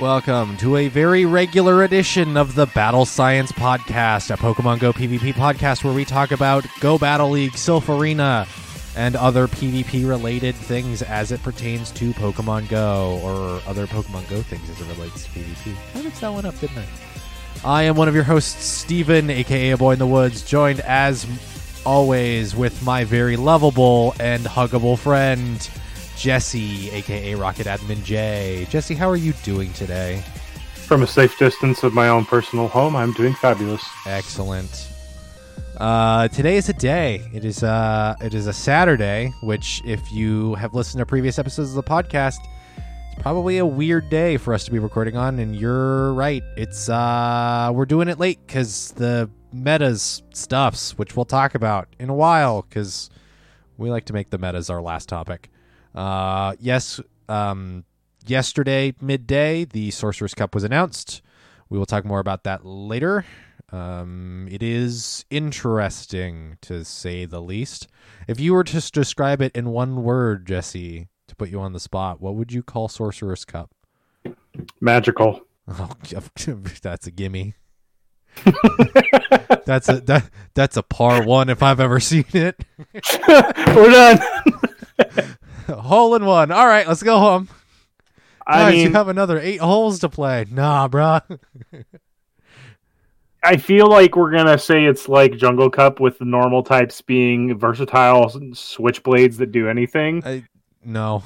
Welcome to a very regular edition of the Battle Science Podcast, a Pokemon Go PvP podcast where we talk about Go Battle League, Silph Arena, and other PvP related things as it pertains to Pokemon Go or other Pokemon Go things as it relates to PvP. I mixed that one up, didn't I? I am one of your hosts, Steven, aka A Boy in the Woods, joined as always with my very lovable and huggable friend, Jesse, aka Rocket Admin J. Jesse, how are you doing today? From a safe distance of my own personal home, I'm doing fabulous. Excellent. Uh, today is a day. It is uh, it is a Saturday, which, if you have listened to previous episodes of the podcast, it's probably a weird day for us to be recording on. And you're right. It's uh, we're doing it late because the metas stuffs, which we'll talk about in a while, because we like to make the metas our last topic. Uh, yes, um, yesterday midday, the Sorcerer's Cup was announced. We will talk more about that later. Um, it is interesting to say the least. If you were to describe it in one word, Jesse, to put you on the spot, what would you call Sorcerer's Cup? Magical. Oh, that's a gimme. that's a that, that's a par one if I've ever seen it. We're done. Hole in one. All right, let's go home. I Guys, you have another eight holes to play. Nah, bruh. I feel like we're gonna say it's like Jungle Cup with the normal types being versatile switchblades that do anything, I, no.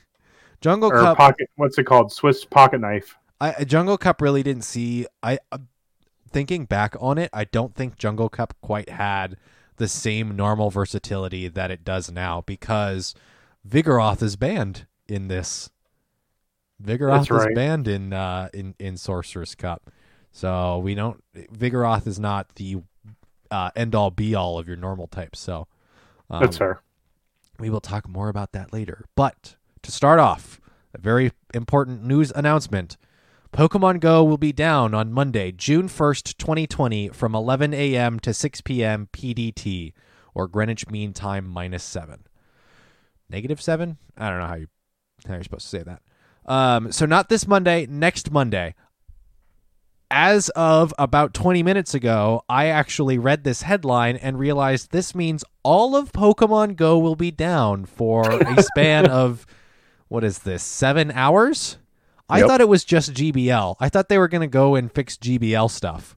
Jungle or Cup. pocket. What's it called? Swiss pocket knife. I Jungle Cup really didn't see. I uh, thinking back on it, I don't think Jungle Cup quite had the same normal versatility that it does now because Vigoroth is banned in this. Vigoroth That's right. is banned in uh, in in Sorcerer's Cup, so we don't. Vigoroth is not the uh, end all be all of your normal types. So um, That's fair. we will talk more about that later. But to start off, a very important news announcement. Pokemon Go will be down on Monday, June 1st, 2020, from 11 a.m. to 6 p.m. PDT, or Greenwich Mean Time minus 7. Negative 7? I don't know how, you, how you're supposed to say that. Um, so, not this Monday, next Monday. As of about 20 minutes ago, I actually read this headline and realized this means all of Pokemon Go will be down for a span of, what is this, seven hours? I Yep. thought it was just GBL. I thought they were going to go and fix GBL stuff.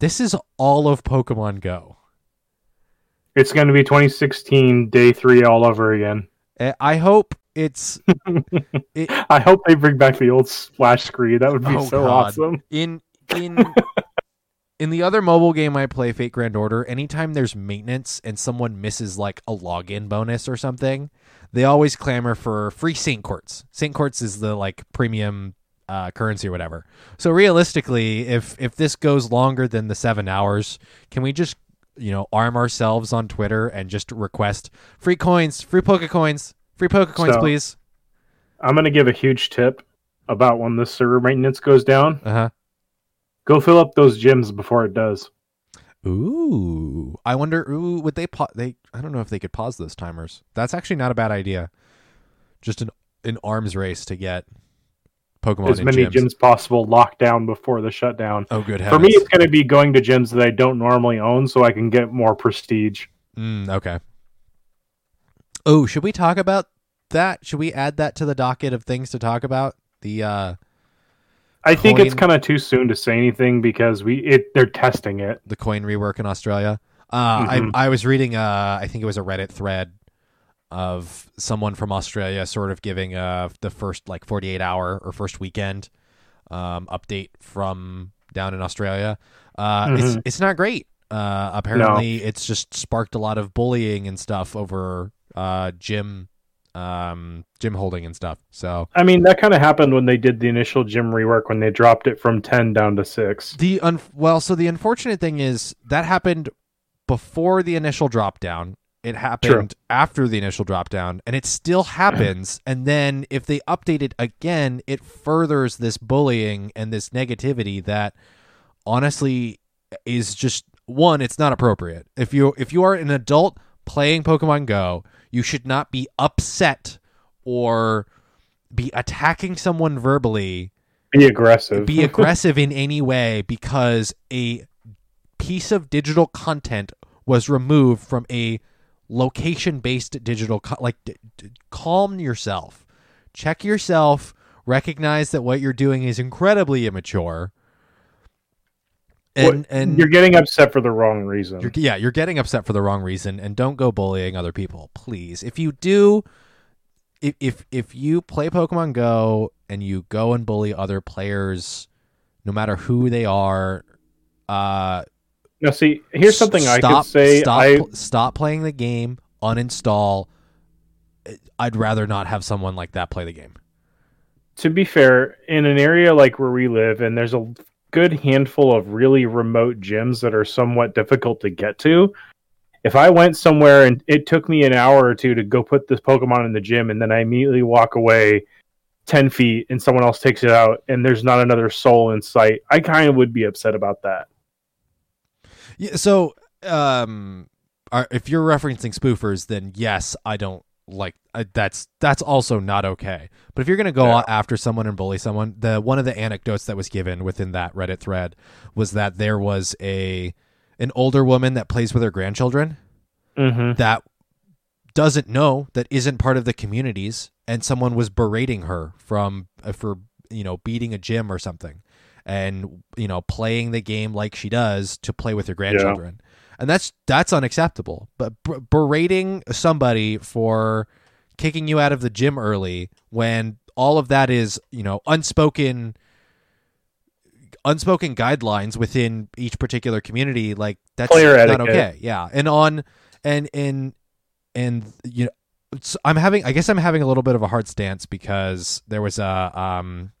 This is all of Pokemon Go. It's gonna be 2016 day three all over again. Eh, I hope it's it, I hope they bring back the old splash screen. That would be Oh, so God. awesome. in in in the other mobile game I play, Fate Grand Order. Anytime there's maintenance and someone misses like a login bonus or something, they always clamor for free Saint Quartz. Saint Quartz is the like premium uh, currency or whatever. So realistically, if if this goes longer than the seven hours, can we just you know arm ourselves on Twitter and just request free coins, free Poke coins, free Poke coins, So- please? I'm gonna give a huge tip about when this server maintenance goes down. Uh huh. Go fill up those gyms before it does. Ooh, I wonder. Ooh, would they? Pa- they? I don't know if they could pause those timers. That's actually not a bad idea. Just an an arms race to get Pokemon as many gyms. gyms possible locked down before the shutdown. Oh, good For me, it's going to be going to gyms that I don't normally own, so I can get more prestige. Mm, okay. Oh, should we talk about that? Should we add that to the docket of things to talk about? The uh I think it's kind of too soon to say anything because we it they're testing it. the coin rework in Australia. Uh, Mhm. I I was reading uh I think it was a Reddit thread of someone from Australia sort of giving uh the first like 48 hour or first weekend um update from down in Australia. Uh it's Mhm. it's not great. Uh apparently it's just sparked a lot of bullying and stuff over uh gym um gym holding and stuff. So I mean, that kind of happened when they did the initial gym rework when they dropped it from ten down to six. The un- well, so the unfortunate thing is that happened before the initial drop down. It happened after the initial drop down, and it still happens. and then if they update it again, it furthers this bullying and this negativity that honestly is just one. It's not appropriate. If you if you are an adult playing Pokemon Go, you should not be upset or be attacking someone verbally be aggressive. be aggressive in any way because a piece of digital content was removed from a location based digital like d- d- calm yourself check yourself recognize that what you're doing is incredibly immature and What- and you're getting upset for the wrong reason. you're, yeah, you're getting upset for the wrong reason, and don't go bullying other people, please. If you do, if if if you play Pokemon Go and you go and bully other players, no matter who they are, uh, now, see, here's something I stop, could say. Stop, I stop playing the game. Uninstall. I'd rather not have someone like that play the game. to be fair, in an area like where we live, and there's a good handful of really remote gyms that are somewhat difficult to get to. If I went somewhere and it took me an hour or two to go put this Pokemon in the gym, and then I immediately walk away ten feet, and someone else takes it out, and there's not another soul in sight, I kind of would be upset about that. Yeah. So, um, if you're referencing spoofers, then yes, I don't like uh, that's that's also not okay. But if you're gonna go Yeah. after someone and bully someone, the one of the anecdotes that was given within that Reddit thread was that there was a an older woman that plays with her grandchildren Mm-hmm. that doesn't know that isn't part of the communities and someone was berating her from uh, for you know beating a gym or something and you know playing the game like she does to play with her grandchildren. And that's that's unacceptable. But b- berating somebody for kicking you out of the gym early when all of that is you know unspoken unspoken guidelines within each particular community like that's Player not etiquette. okay. Yeah. And on and and and you know i'm having i guess i'm having a little bit of a hard stance because there was a um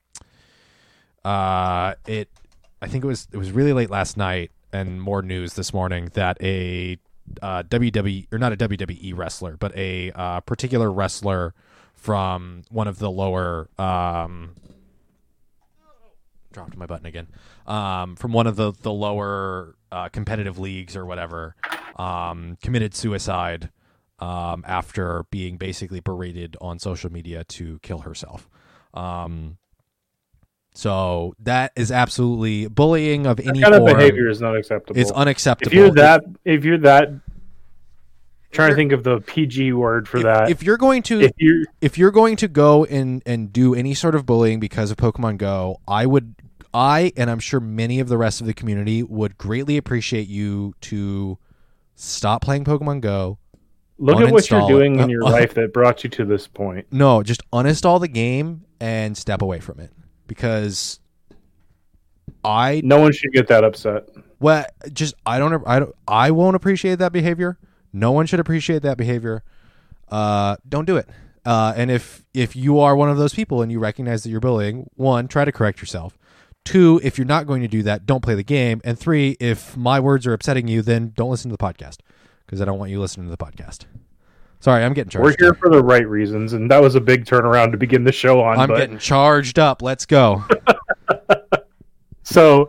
uh it i think it was it was really late last night and more news this morning that a uh wwe or not a wwe wrestler but a uh particular wrestler from one of the lower um dropped my button again um, from one of the the lower uh, competitive leagues or whatever um, committed suicide um, after being basically berated on social media to kill herself. Um, so that is absolutely bullying of any That kind of behavior is not acceptable. It's unacceptable. if you're that, if you're that, trying to think of the PG word for if, that. if you're going to if you're, if you're going to go and and do any sort of bullying because of Pokemon Go, I would I and I'm sure many of the rest of the community would greatly appreciate you to stop playing Pokemon Go. look at what you're uninstall it. doing in Uh, your uh, life that brought you to this point. No, just uninstall the game and step away from it because I No one should get that upset. well just I don't I don't I won't appreciate that behavior. No one should appreciate that behavior. Uh, don't do it. Uh, and if if you are one of those people and you recognize that you're bullying, one, try to correct yourself. Two, if you're not going to do that, don't play the game. And three, if my words are upsetting you, then don't listen to the podcast because I don't want you listening to the podcast. Sorry, I'm getting charged. We're here up. for the right reasons, and that was a big turnaround to begin the show on. I'm but getting charged up. Let's go. so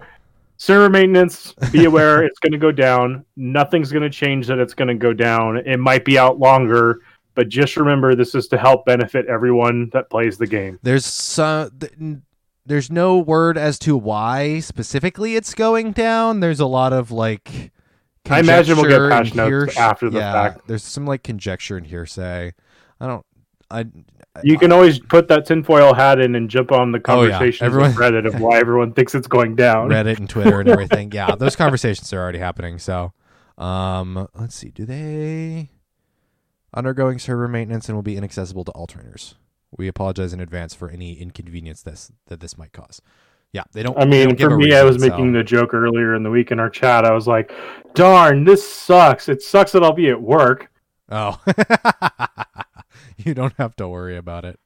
server maintenance, be aware it's going to go down. Nothing's going to change that it's going to go down. It might be out longer, but just remember this is to help benefit everyone that plays the game. There's some. th- There's no word as to why specifically it's going down. There's a lot of like. I imagine we'll get patch notes hears- after the yeah, fact. There's some like conjecture and hearsay. I don't. I. You can always put that tinfoil hat in and jump on the conversation Oh, yeah. Everyone- on Reddit of why everyone thinks it's going down. Reddit and Twitter and everything. Yeah, those conversations are already happening. So, um, let's see. Do they undergoing server maintenance and will be inaccessible to all trainers? We apologize in advance for any inconvenience this that this might cause. Yeah, they don't. I mean, don't for me, I was reason, making the joke earlier in the week in our chat. I was like, darn, this sucks. It sucks that I'll be at work. Oh, you don't have to worry about it.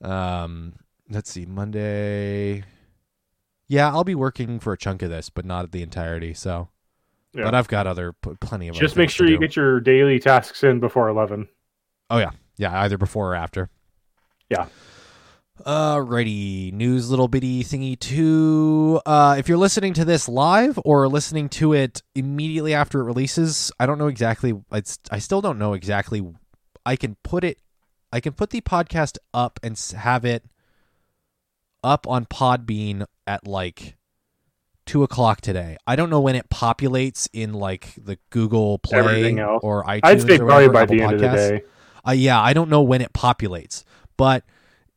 Um, let's see, Monday. Yeah, I'll be working for a chunk of this, but not the entirety. So, Yeah. but I've got other plenty of. Just make sure you do. get your daily tasks in before 11. Oh yeah, yeah, either before or after. Yeah. Alrighty, news little bitty thingy two. Uh, if you're listening to this live or listening to it immediately after it releases, I don't know exactly. It's I still don't know exactly. I can put it. I can put the podcast up and have it up on Podbean at like two o'clock today. I don't know when it populates in like the Google Play or iTunes. I'd say probably by Apple the end of the day. Uh, yeah, I don't know when it populates, but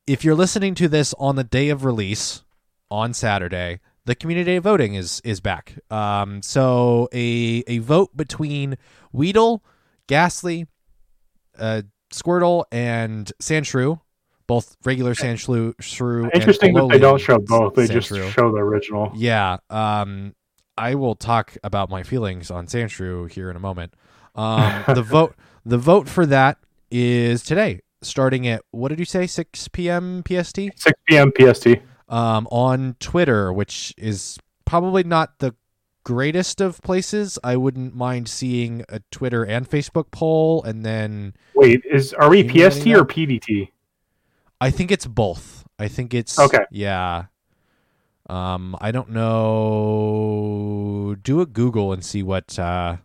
if you're listening to this on the day of release on Saturday, the community voting is is back. Um, so a a vote between Weedle, Gastly, uh, Squirtle, and Sandshrew, both regular Sandshrew, Shrew, Interesting that they don't show both; they just show the original. Yeah. Um, I will talk about my feelings on Sandshrew here in a moment. Um, the vote the vote for that is today, starting at what did you say, six p.m. PST? 6 p.m. PST. Um, on Twitter, which is probably not the greatest of places. I wouldn't mind seeing a Twitter and Facebook poll, and then Wait, is are we PST or? PDT? I think it's both. I think it's Okay. Yeah. Um, I don't know. Do a Google and see what. Uh,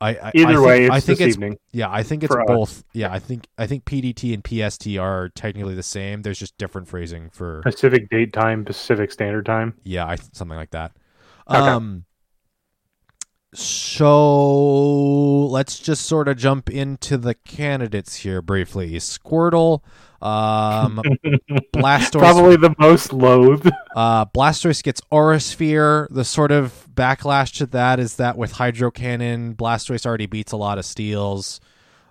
I, I I Either think- way, it's I think this it's evening. yeah. I think it's for us. both. Yeah, I think I think PDT and PST are technically the same. There's just different phrasing for Pacific date time, Pacific Standard Time. yeah, I, something like that. Okay. Um. So let's just sort of jump into the candidates here briefly. Squirtle, um, Blastoise, Probably the most loathed. uh, Blastoise gets Aura Sphere. The sort of backlash to that is that with Hydro Cannon, Blastoise already beats a lot of steels.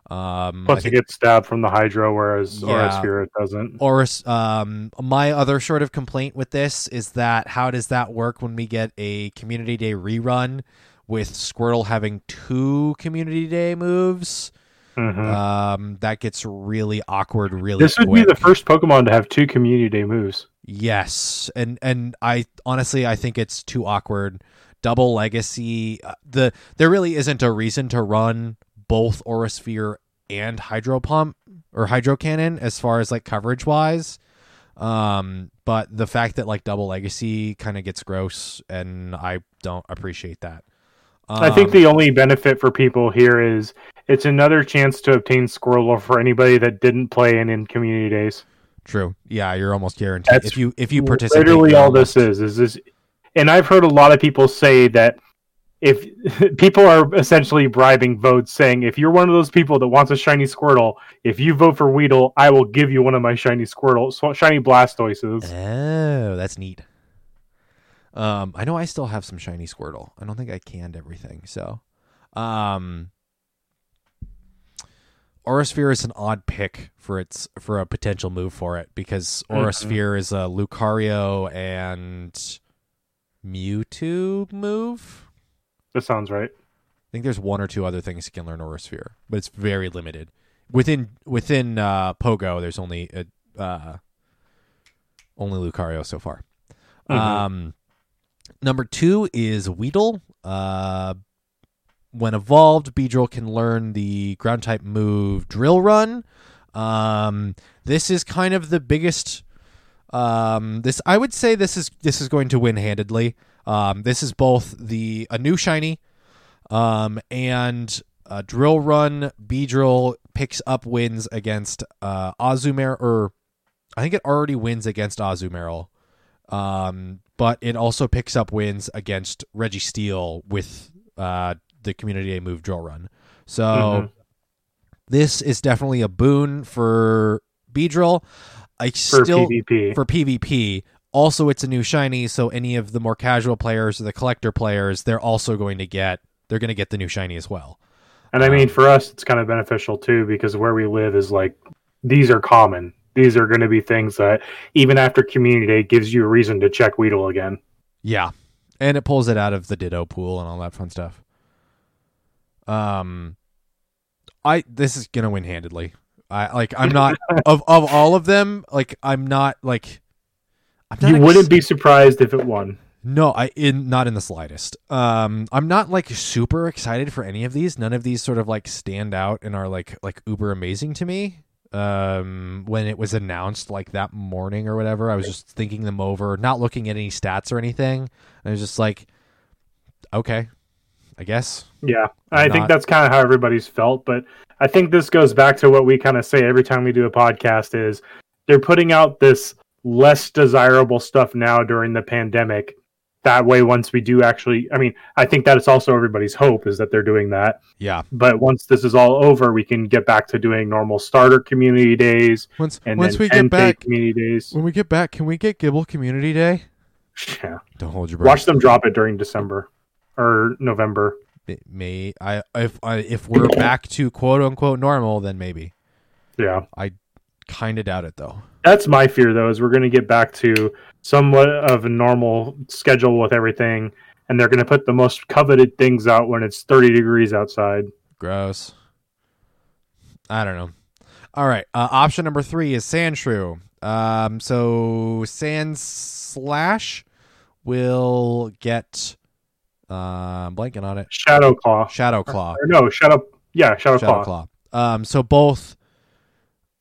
Um, Plus, it think gets stabbed from the Hydro, whereas Yeah. Aura Sphere doesn't. Or um, my other sort of complaint with this is that how does that work when we get a Community Day rerun with Squirtle having two Community Day moves? Mhm. Um, that gets really awkward really this would quick. be the first Pokemon to have two Community Day moves. Yes, and and I honestly I think it's too awkward. Double legacy. uh, The there really isn't a reason to run both Aura Sphere and Hydro Pump or Hydro Cannon as far as like coverage wise. Um, but the fact that like double legacy kind of gets gross, and I don't appreciate that. I think Um, the only benefit for people here is it's another chance to obtain Squirtle for anybody that didn't play in, in Community Days. true. Yeah, you're almost guaranteed That's if you if you participate. Literally, all this almost- is is this, and I've heard a lot of people say that if people are essentially bribing votes, saying if you're one of those people that wants a shiny Squirtle, if you vote for Weedle, I will give you one of my shiny Squirtle, shiny Blastoises. Oh, that's neat. Um, I know I still have some shiny Squirtle. I don't think I canned everything, so um Aura Sphere is an odd pick for its for a potential move for it because Aura Mhm. Is a Lucario and Mewtwo move. That sounds right. I think there's one or two other things you can learn Aura Sphere, but it's very limited. Within within uh, Pogo, there's only a, uh, only Lucario so far. Mhm. Um, number two is Weedle. Uh, when evolved, Beedrill can learn the ground type move Drill Run. Um, this is kind of the biggest. Um, this I would say this is this is going to win handedly. Um, this is both the a new shiny, um, and uh, Drill Run. Beedrill picks up wins against uh, Azumarill, or I think it already wins against Azumarill. Um, but it also picks up wins against Registeel with uh, the Community Day move Drill Run. So Mhm. this is definitely a boon for Beedrill. I For still PvP. for PvP. Also, it's a new shiny, so any of the more casual players or the collector players, they're also going to get they're going to get the new shiny as well. And I mean, Um, for us, it's kind of beneficial too because where we live is like these are common. These are going to be things that even after Community Day gives you a reason to check Weedle again. Yeah, and it pulls it out of the Ditto pool and all that fun stuff. Um, I this is gonna win handedly. I like I'm not of of all of them. Like I'm not like I'm not You ex- wouldn't be surprised if it won. No, I in not in the slightest. Um, I'm not like super excited for any of these. None of these sort of like stand out and are like like uber amazing to me. Um, when it was announced like that morning or whatever, I was just thinking them over, not looking at any stats or anything. I was just like, okay, I guess. Yeah, I Not- think that's kind of how everybody's felt. But I think this goes back to what we kind of say every time we do a podcast: is they're putting out this less desirable stuff now during the pandemic. That way, once we do actually, I mean, I think that it's also everybody's hope is that they're doing that. Yeah. But once this is all over, we can get back to doing normal starter community days Once once we get back, community days. when we get back, can we get Gible Community Day? Yeah. Don't hold your breath. Watch them drop it during December or November. It may I if I if we're back to quote unquote normal, then maybe. Yeah. I kind of doubt it though. That's my fear, though, is we're going to get back to somewhat of a normal schedule with everything, and they're going to put the most coveted things out when it's 30 degrees outside. Gross. I don't know. All right. Uh, option number three is Sandshrew. Um, so Sandslash will get. Uh, I'm blanking on it. Shadow Claw. Shadow Claw. Or no, Shadow. Yeah, Shadow, Claw. Shadow Claw. Claw. Um, so both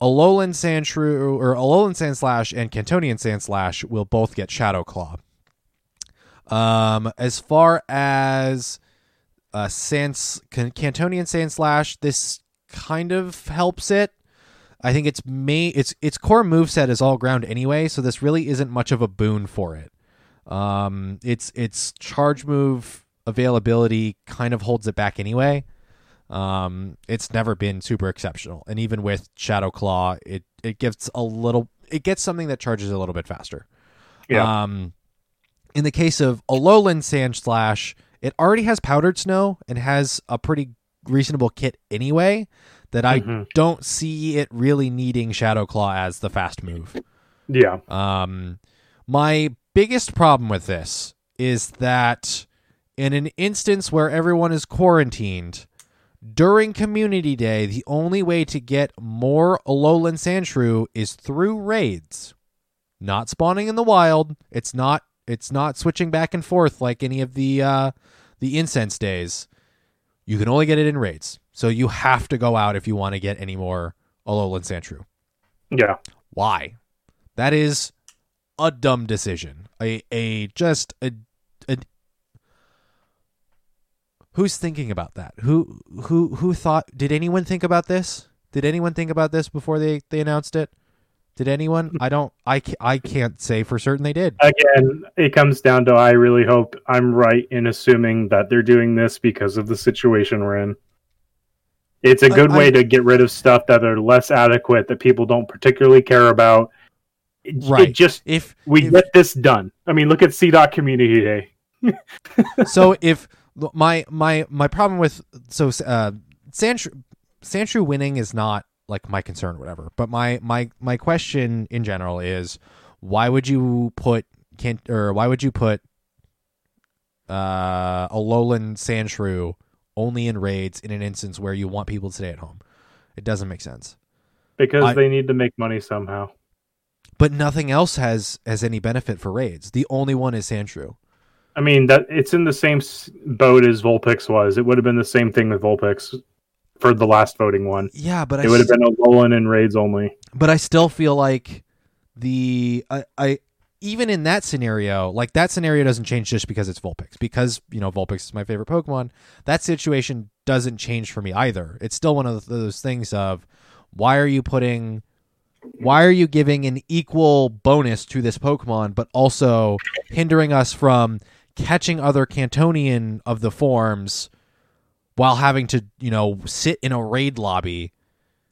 Alolan Sandshrew or Alolan Sandslash and Kantonian Sand Slash will both get Shadow Claw. Um, as far as uh, Sans Can- Kantonian Sand Slash, this kind of helps it. I think its main its its core moveset is all ground anyway, so this really isn't much of a boon for it. Um, its its charge move availability kind of holds it back anyway. Um, it's never been super exceptional, and even with Shadow Claw, it it gets a little it gets something that charges a little bit faster. Yeah. Um, in the case of Alolan Sandslash, it already has powdered snow and has a pretty reasonable kit anyway. That I Mhm. don't see it really needing Shadow Claw as the fast move. Yeah. Um, my biggest problem with this is that in an instance where everyone is quarantined during Community Day, the only way to get more Alolan Sandshrew is through raids, not spawning in the wild. It's not. It's not switching back and forth like any of the uh, the incense days. You can only get it in raids, so you have to go out if you want to get any more Alolan Sandshrew. Yeah. Why? That is a dumb decision. A a just a, a Who's thinking about that? Who who who thought did anyone think about this? Did anyone think about this before they they announced it? Did anyone? Hmm. I don't I I can't say for certain they did. Again, it comes down to I really hope I'm right in assuming that they're doing this because of the situation we're in. It's a good I- way to get rid of stuff that are less adequate that people don't particularly care about. It, it Right. just If we if- get this done. I mean, look at Seedot Community Day. so if my my my problem with so uh Sandshrew Sandshrew winning is not like my concern or whatever but my my my question in general is why would you put can't or why would you put uh Alolan Sandshrew only in raids in an instance where you want people to stay at home it doesn't make sense because I- they need to make money somehow. But nothing else has has any benefit for raids the only one is Sandshrew I mean that it's in the same boat as Vulpix was. It would have been the same thing with Vulpix for the last voting one. yeah but I It would have been a Alolan and raids only. but I still feel like the I, I even in that scenario, like that scenario doesn't change just because it's Vulpix. Because you know Vulpix is my favorite Pokemon. That situation doesn't change for me either. It's still one of those things of why are you putting, why are you giving an equal bonus to this Pokemon, but also hindering us from catching other Kantonian of the forms while having to you know sit in a raid lobby.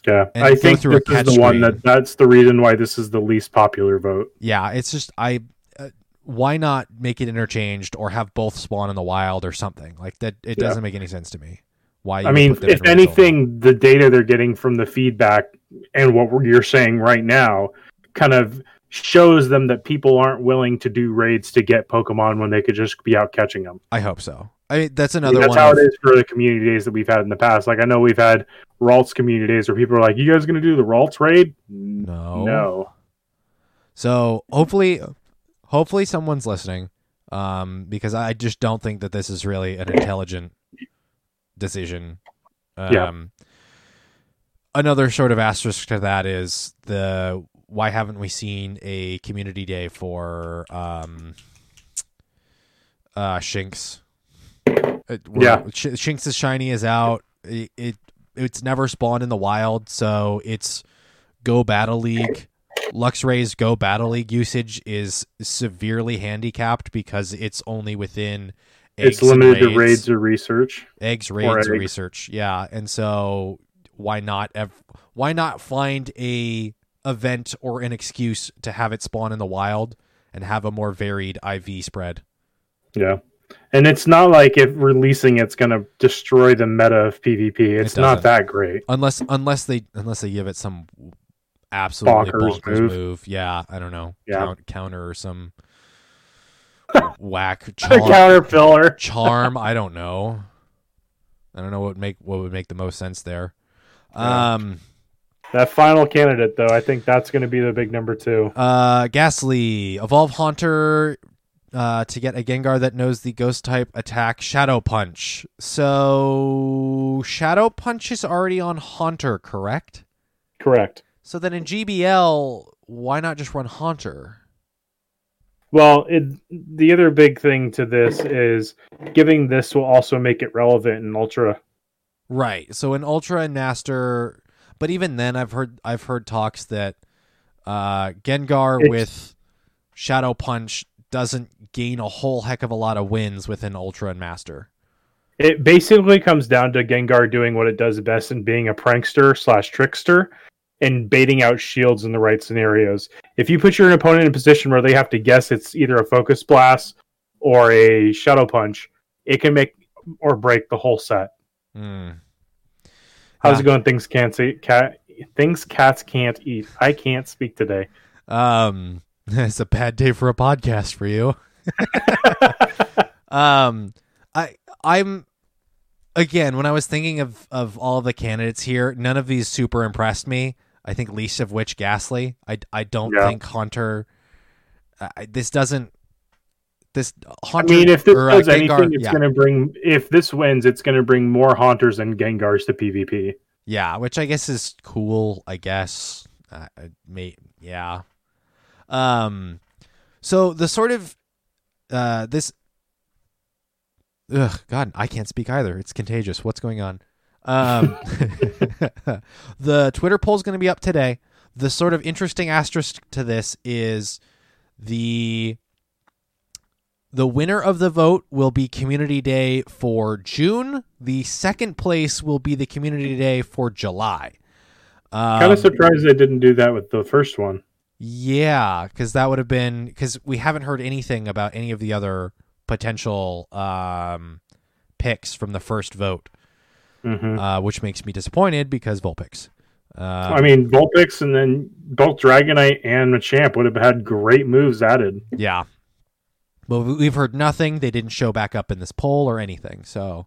Yeah, I think through a this is the one that that's the reason why this is the least popular vote. Yeah, it's just I. Uh, why not make it interchanged or have both spawn in the wild or something like that? It Yeah. doesn't make any sense to me. Why? I mean, if anything, the data they're getting from the feedback and what you're saying right now kind of shows them that people aren't willing to do raids to get Pokemon when they could just be out catching them. I hope so. I mean, that's I mean, another that's how of- it is for the community days that we've had in the past. Like I know we've had Ralts community days where people are like, "You guys going to do the Ralts raid?" No. no. So hopefully, hopefully someone's listening, um, because I just don't think that this is really an intelligent decision. Um, Yeah. Another sort of asterisk to that is the why haven't we seen a community day for um, uh, Shinx? It, Yeah. Sh- is shiny is out. It, it it's never spawned in the wild, so it's go battle league Luxray's Go Battle League usage is severely handicapped because it's only within it's limited to raids or research. eggs, raids, or eggs. research. Yeah, and so why not? Ev- why not find a event or an excuse to have it spawn in the wild and have a more varied IV spread? Yeah. And it's not like if releasing it's going to destroy the meta of PvP. It's It not that great. Unless unless they unless they give it some absolutely Bonkers bonkers, move. move. Yeah, I don't know. Yeah. Count, counter or some whack charm. Counter filler. charm. I don't know. I don't know what would make what would make the most sense there. Um. That final candidate, though, I think that's going to be the big number two. Uh, Gastly, evolve Haunter uh, to get a Gengar that knows the ghost type attack Shadow Punch. So Shadow Punch is already on Haunter, correct? Correct. So then in GBL, why not just run Haunter? Well, it, the other big thing to this is giving this will also make it relevant in Ultra. Right. So in Ultra and Master, but even then, I've heard I've heard talks that uh, Gengar It's- with Shadow Punch doesn't gain a whole heck of a lot of wins within Ultra and Master. It basically comes down to Gengar doing what it does best and being a prankster slash trickster and baiting out shields in the right scenarios. If you put your opponent in a position where they have to guess it's either a focus blast or a shadow punch, it can make or break the whole set. Hmm. How's it going? Things can't see cat things cats can't eat. I can't speak today. Um, it's a bad day for a podcast for you. um, I I'm again when I was thinking of of all of the candidates here, none of these super impressed me. I think least of which Gastly. I I don't Yeah. think Haunter. I this doesn't. This I Haunter. mean, if this or, uh, does anything, Gengar- it's yeah, going to bring. If this wins, it's going to bring more haunters and Gengars to PvP. Yeah, which I guess is cool. I guess, uh, uh, may yeah. Um, so the sort of uh this. Ugh, God, I can't speak either. It's contagious. What's going on? Um, the Twitter poll is going to be up today. The sort of interesting asterisk to this is the the winner of the vote will be Community Day for June. The second place will be the Community Day for July. Um, kind of surprised they didn't do that with the first one. yeah, because that would have been because we haven't heard anything about any of the other potential um, picks from the first vote, hmm uh, which makes me disappointed because Vulpix. Um, I mean, Vulpix and then both Dragonite and Machamp would have had great moves added. yeah, but we- we've heard nothing. They didn't show back up in this poll or anything, so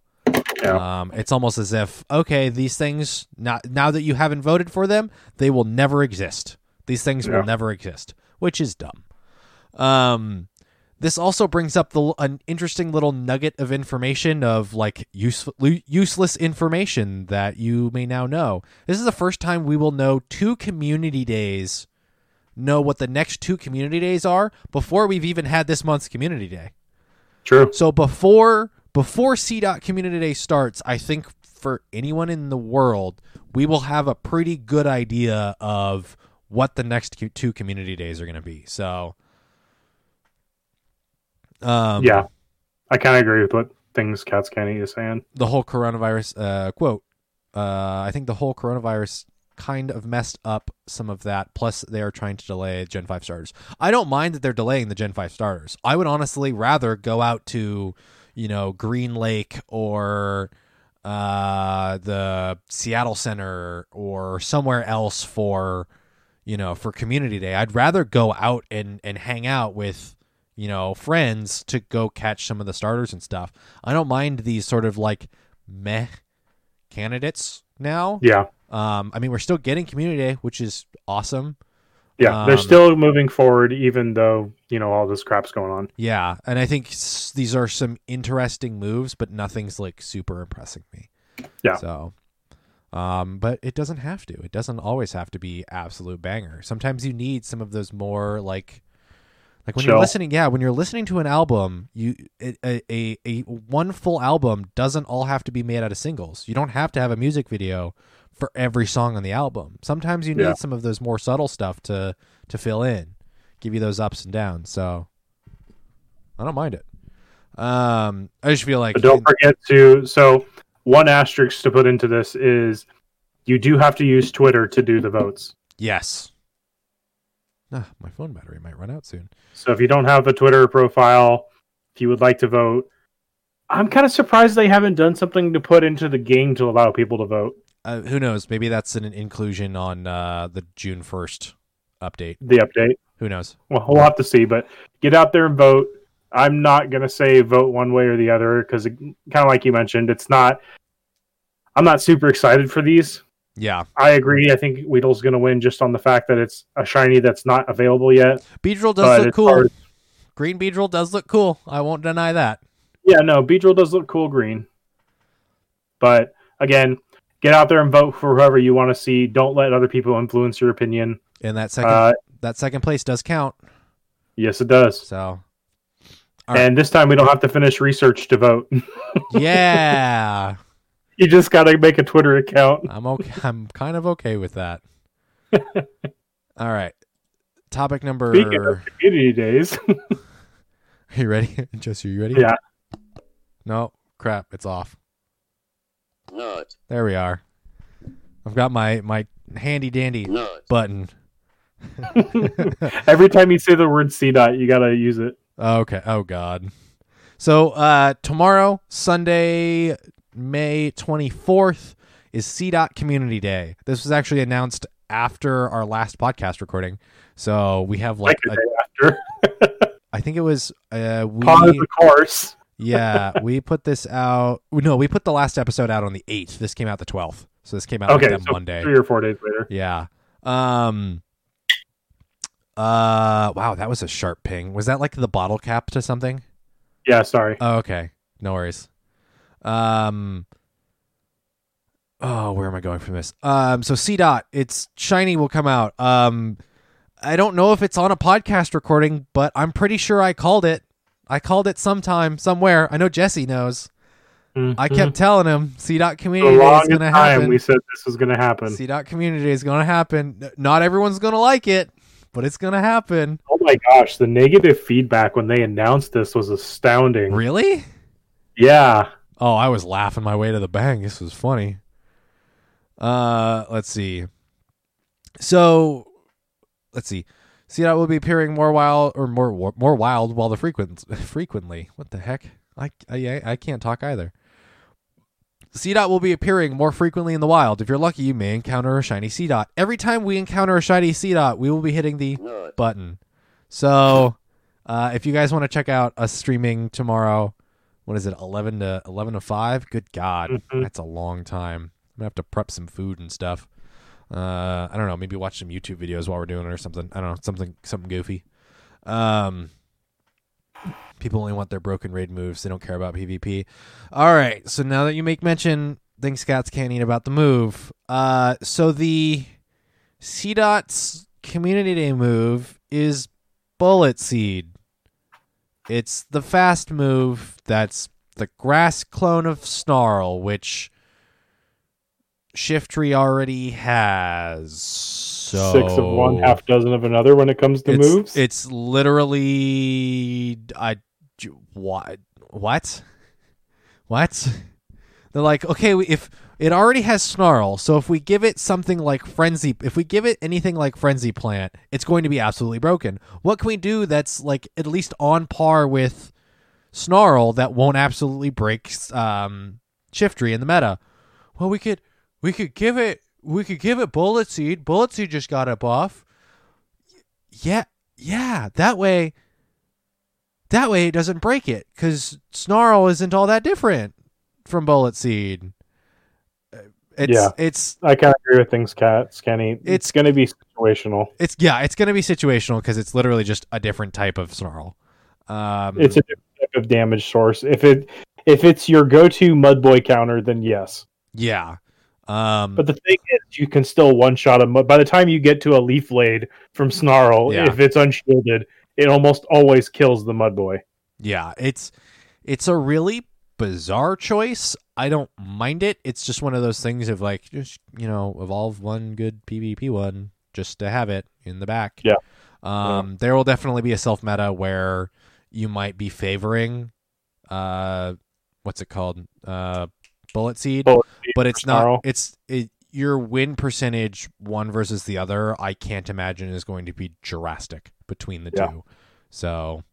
Yeah. um, it's almost as if okay, these things now now that you haven't voted for them, they will never exist. These things Yeah. will never exist, which is dumb. Um, this also brings up the an interesting little nugget of information of like useful useless information that you may now know. This is the first time we will know two community days know what the next two community days are before we've even had this month's community day. True. So before before Seedot Community Day starts, I think for anyone in the world, we will have a pretty good idea of what the next two community days are going to be. So, um, yeah, I kind of agree with what things cats eat is saying. the whole coronavirus uh, quote. Uh, I think the whole coronavirus kind of messed up some of that. Plus, they are trying to delay Gen Five starters. I don't mind that they're delaying the Gen Five starters. I would honestly rather go out to, you know, Green Lake or uh, the Seattle Center or somewhere else for, you know, for Community Day. I'd rather go out and and hang out with you know friends to go catch some of the starters and stuff. I don't mind these sort of like meh candidates now. Yeah, Um, I mean, we're still getting Community Day, which is awesome. yeah, they're Um, still moving forward, even though you know all this crap's going on. Yeah, and I think s- these are some interesting moves, but nothing's like super impressing me. Yeah. So, um, but it doesn't have to. It doesn't always have to be absolute banger. Sometimes you need some of those more like, like when you're listening. Yeah, when you're listening to an album, you a, a a a one full album doesn't all have to be made out of singles. You don't have to have a music video for every song on the album. Sometimes you need Yeah. some of those more subtle stuff to to fill in, give you those ups and downs. So I don't mind it. Um, I just feel like But don't forget to. So one asterisk to put into this is you do have to use Twitter to do the votes. yes. Ah, my phone battery might run out soon. So if you don't have a Twitter profile, if you would like to vote, I'm kind of surprised they haven't done something to put into the game to allow people to vote. Uh, who knows? Maybe that's an inclusion on uh, the June first update. The update. Who knows? Well, we'll have to see, but get out there and vote. I'm not gonna say vote one way or the other because, kind of like you mentioned, it's not. I'm not super excited for these. Yeah, I agree. I think Weedle's gonna win just on the fact that it's a shiny that's not available yet. Beedrill does look cool. as- Green Beedrill does look cool. I won't deny that. Yeah, no, Beedrill does look cool green. But again, get out there and vote for whoever you want to see. Don't let other people influence your opinion. And that second Uh, that second place does count. yes, it does. So right. And this time we don't have to finish research to vote. yeah, you just got to make a Twitter account. I'm okay. I'm kind of okay with that. All right. Topic number. Speaking of community days, are you ready? Jesse, Are you ready? yeah, No, crap. It's off. Nut, There we are. I've got my my handy dandy nut, button. every time you say the word Seedot, you got to use it. Okay. Oh God. So uh, tomorrow, Sunday, May twenty fourth, is Seedot Community Day. This was actually announced after our last podcast recording. So we have like, Like a after. I think it was uh, Pause we the course. yeah we put this out. No, we put the last episode out on the eighth. This came out the twelfth. So this came out Okay, like so Monday. three or four days later. Yeah. Um. Uh. Wow, that was a sharp ping. Was that like the bottle cap to something? Yeah, sorry. Oh, okay. No worries. Um. Oh, where am I going from this? Um. So Seedot, it's shiny will come out. Um. I don't know if it's on a podcast recording, but I'm pretty sure I called it. I called it sometime, somewhere. I know Jesse knows. I Mhm. kept telling him Seedot community day is gonna happen. we said this was going to happen. Seedot community is going to happen. Not everyone's going to like it, but it's going to happen. Oh my gosh, the negative feedback when they announced this was astounding. Really? Yeah. Oh, I was laughing my way to the bank. This was funny. Uh, let's see. So, let's see. Seedot will be appearing more wild or more more wild while the frequent frequently. What the heck? I I I can't talk either. Seedot will be appearing more frequently in the wild. If you're lucky, you may encounter a shiny Seedot. Every time we encounter a shiny Seedot, we will be hitting the button. So, uh, if you guys want to check out us streaming tomorrow, what is it, eleven to eleven to five? Good God, Mhm. that's a long time. I'm gonna have to prep some food and stuff. Uh, I don't know, maybe watch some YouTube videos while we're doing it or something. I don't know, something something goofy. Um, people only want their broken raid moves; they don't care about PvP. All right, so now that you make mention, things Scats can't eat about the move. Uh, so the Seedot's Community Day move is Bullet Seed. It's the fast move that's the grass clone of Snarl, which Shiftry already has. So Six of one, half dozen of another when it comes to it's, moves. It's literally I what what what? They're like, okay, if it already has snarl, so if we give it something like frenzy, if we give it anything like frenzy plant, it's going to be absolutely broken. What can we do that's like at least on par with snarl that won't absolutely break um, Shiftry in the meta? Well, we could we could give it we could give it bullet seed. Bullet seed just got a buff. Yeah, yeah. That way, that way it doesn't break it because snarl isn't all that different from bullet seed. It's Yeah. it's I kind of agree with things, Cat Scanny. It's, It's- going to be situational. it's yeah, it's gonna be situational because it's literally just a different type of snarl. Um, It's a different type of damage source. If it if it's your go-to mud boy counter, then yes. yeah. Um, But the thing is, you can still one shot a mud. By the time you get to a leaf blade from Snarl, Yeah. if it's unshielded, it almost always kills the mud boy. Yeah, it's it's a really bizarre choice. I don't mind it. It's just one of those things of like just you know evolve one good PvP one just to have it in the back. Yeah. Um, There will definitely be a self meta where you might be favoring, uh, what's it called, uh, bullet seed, Bullet but it's Snarl. not. It's it, your win percentage one versus the other. I can't imagine is going to be drastic between the Yeah. two. So,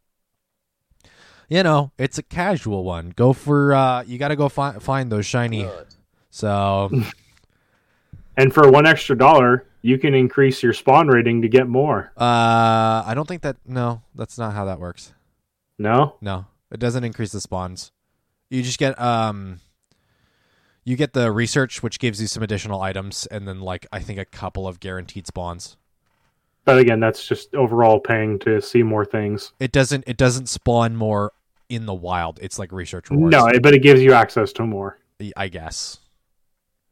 you know, it's a casual one. Go for uh, you got to go find find those shiny. Good. So And for one extra dollar, you can increase your spawn rating to get more. Uh, I don't think that. No, that's not how that works. No? No, it doesn't increase the spawns. You just get um, you get the research, which gives you some additional items, and then like I think a couple of guaranteed spawns. But again, that's just overall paying to see more things. It doesn't. It doesn't spawn more in the wild. It's like research rewards. No, but it gives you access to more. I guess.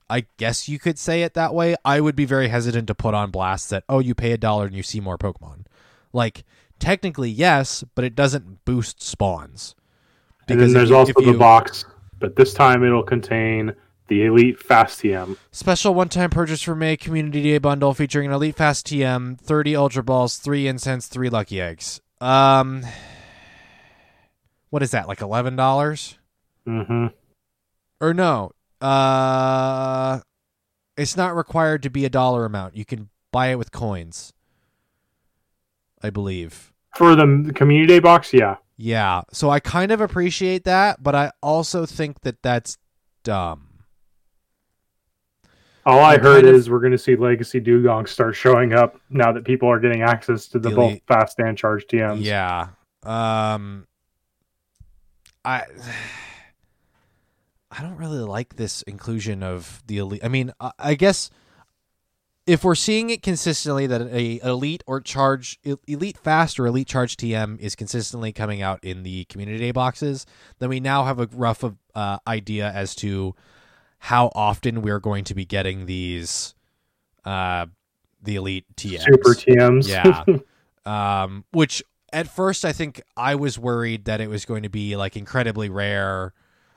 I guess you could say it that way. I would be very hesitant to put on blast that oh you pay a dollar and you see more Pokemon. Like technically yes, but it doesn't boost spawns. and then there's you- also if the you- box, but this time it'll contain the Elite Fast TM. Special one-time purchase for May Community Day bundle featuring an Elite Fast TM, 30 Ultra Balls, 3 Incense, 3 Lucky Eggs. Um What is that? Like $11? Mm-hmm. Or no. Uh It's not required to be a dollar amount. You can buy it with coins. I believe. For the Community Day box, yeah. Yeah. So I kind of appreciate that, but I also think that that's dumb. All I heard is we're going to see Legacy Dewgong start showing up now that people are getting access to the both fast and charge TMs. Yeah. Um I I don't really like this inclusion of the elite. I mean, I, I guess if we're seeing it consistently that a elite or charge elite fast or elite charge TM is consistently coming out in the community day boxes, then we now have a rough of, uh, idea as to how often we're going to be getting these uh the elite TMs. Super TMs. Yeah. um, which at first I think I was worried that it was going to be like incredibly rare,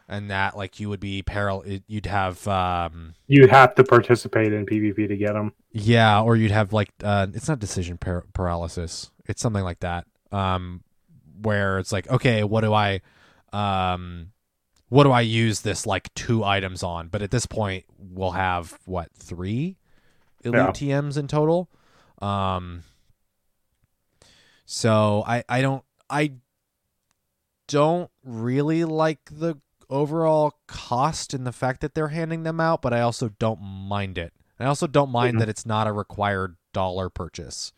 and that like you would be paral, you'd have um, you'd have to participate in PvP to get them. yeah, or you'd have like uh, it's not decision par- paralysis, it's something like that, um, where it's like okay, what do I, um, what do I use this like two items on? But at this point, we'll have what three elite Yeah. TMs in total. Um, so I I don't I don't really like the overall cost and the fact that they're handing them out, but I also don't mind it. I also don't mind Mhm. that it's not a required dollar purchase.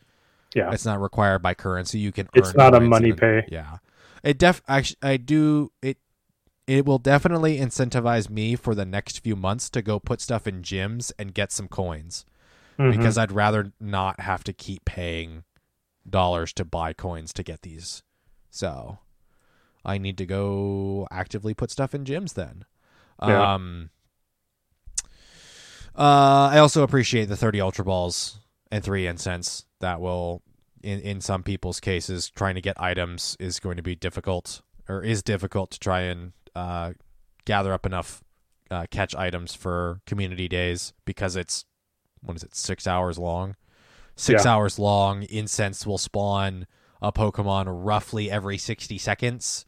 Yeah. It's not required by currency. You can. It's not a money and- pay. Yeah, it def. Actually, I do it. It will definitely incentivize me for the next few months to go put stuff in gyms and get some coins Mhm. because I'd rather not have to keep paying dollars to buy coins to get these. So I need to go actively put stuff in gyms then. Yeah. Um uh I also appreciate the 30 ultra balls and 3 incense that will in in some people's cases trying to get items is going to be difficult or is difficult to try and uh gather up enough uh, catch items for community days because it's what is it six hours long? Six Yeah. hours long incense will spawn a pokemon roughly every 60 seconds.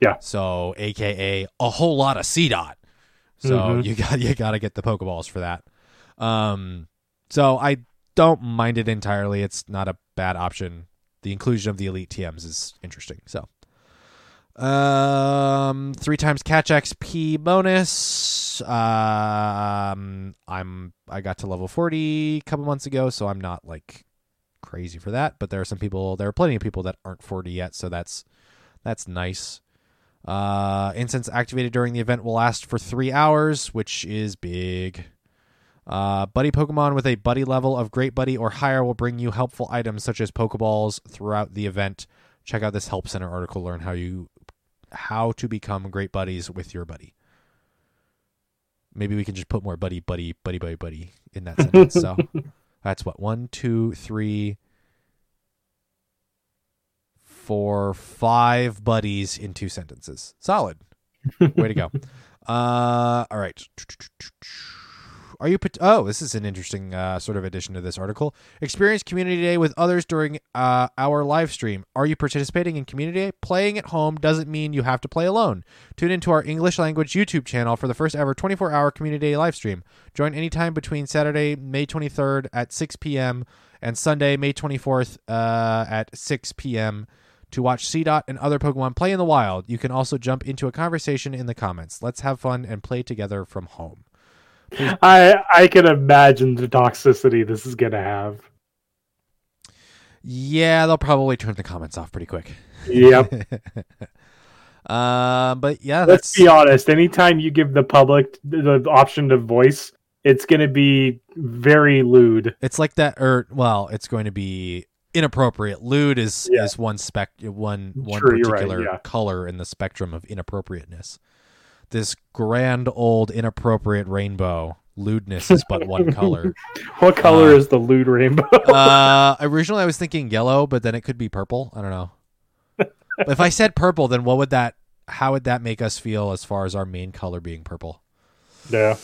Yeah. so aka a whole lot of Seedot so Mhm. you got you got to get the pokeballs for that. Um so i don't mind it entirely. It's not a bad option. The inclusion of the elite tms is interesting so um, three times catch XP bonus. Um, I'm I got to level forty a couple months ago, so I'm not like crazy for that. But there are some people, there are plenty of people that aren't forty yet, so that's that's nice. Uh, incense activated during the event will last for three hours, which is big. Uh, buddy Pokemon with a buddy level of Great Buddy or higher will bring you helpful items such as Pokeballs throughout the event. Check out this Help Center article. Learn how you how to become great buddies with your buddy. Maybe we can just put more buddy, buddy, buddy, buddy, buddy in that sentence. so that's what one, two, three, four, five buddies in two sentences. Solid. Way to go. Uh, all right. Are you? Oh, this is an interesting uh, sort of addition to this article. Experience Community Day with others during uh, our live stream. Are you participating in Community Day? Playing at home doesn't mean you have to play alone. Tune into our English language YouTube channel for the first ever 24 hour Community Day live stream. Join anytime between Saturday, May 23rd at 6 p.m. and Sunday, May 24th uh, at 6 p.m. to watch Seedot and other Pokemon play in the wild. You can also jump into a conversation in the comments. Let's have fun and play together from home. I I can imagine the toxicity this is gonna have. Yeah, they'll probably turn the comments off pretty quick. Yep. um, but yeah, Let's that's be honest. Anytime you give the public the option to voice, it's gonna be very lewd. it's like that. Or well, it's going to be inappropriate. Lewd is Yeah. is one spec one one True, you're right, particular yeah. color in the spectrum of inappropriateness. This grand old inappropriate rainbow. Lewdness is but one color. What color Uh, is the lewd rainbow? uh, originally I was thinking yellow, but then it could be purple. I don't know. If I said purple, then what would that? How would that make us feel as far as our main color being purple? yeah.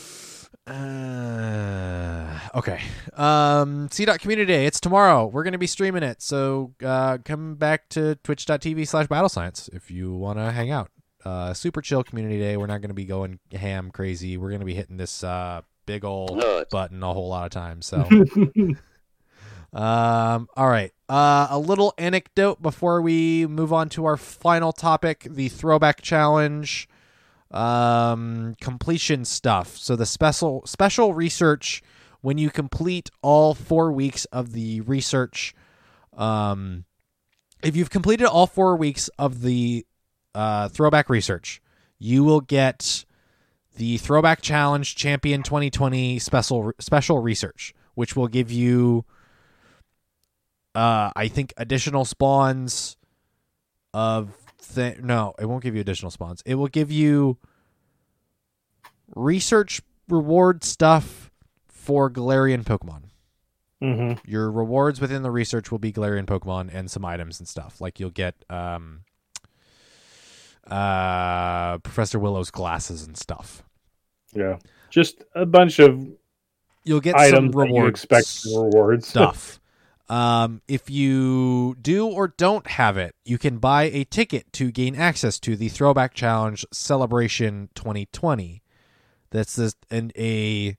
Uh, okay. Um, Seedot Community Day. It's tomorrow. We're gonna be streaming it. So uh, come back to twitch.tv slash battle science if you want to hang out. Uh, super chill community day. We're not gonna be going ham crazy. We're gonna be hitting this uh big old Nut. button a whole lot of times. So um, all right. Uh, a little anecdote before we move on to our final topic: the throwback challenge, um, completion stuff. So the special special research when you complete all four weeks of the research. Um, if you've completed all four weeks of the uh, throwback research, you will get the Throwback Challenge Champion 2020 special special research, which will give you, uh, I think, additional spawns of th- no, it won't give you additional spawns. It will give you research reward stuff for Galarian Pokemon. hmm Your rewards within the research will be Galarian Pokemon and some items and stuff. Like you'll get um, uh, Professor Willow's glasses and stuff. Yeah. Just a bunch of You'll get items some that you reward expect rewards. stuff. um, if you do or don't have it, you can buy a ticket to gain access to the Throwback Challenge Celebration 2020. That's this, an a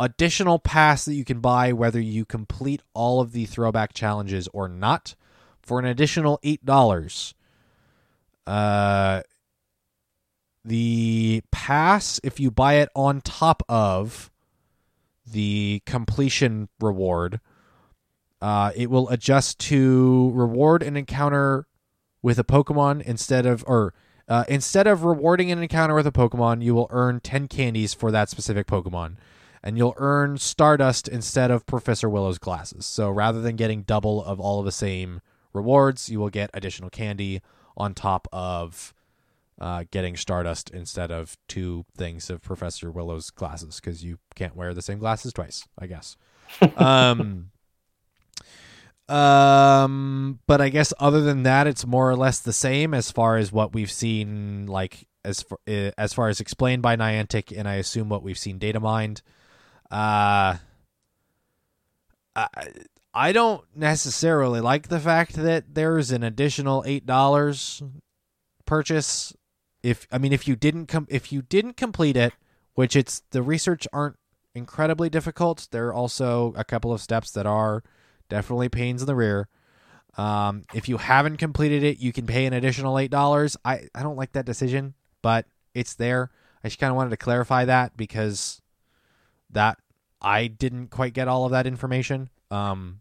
additional pass that you can buy whether you complete all of the throwback challenges or not for an additional eight dollars. Uh, the pass, if you buy it on top of the completion reward, uh, it will adjust to reward an encounter with a Pokemon instead of or uh, instead of rewarding an encounter with a Pokemon, you will earn ten candies for that specific Pokemon, and you'll earn Stardust instead of Professor Willow's glasses. So rather than getting double of all of the same rewards, you will get additional candy on top of uh, getting Stardust instead of two things of Professor Willow's glasses because you can't wear the same glasses twice, I guess. um, um, but I guess other than that, it's more or less the same as far as what we've seen, like as far, uh, as far as explained by Niantic, and I assume what we've seen data mined. Uh, I, I don't necessarily like the fact that there's an additional eight dollars purchase. If I mean, if you didn't come, if you didn't complete it, which it's the research aren't incredibly difficult. There are also a couple of steps that are definitely pains in the rear. Um, if you haven't completed it, you can pay an additional eight dollars. I I don't like that decision, but it's there. I just kind of wanted to clarify that because that I didn't quite get all of that information. Um,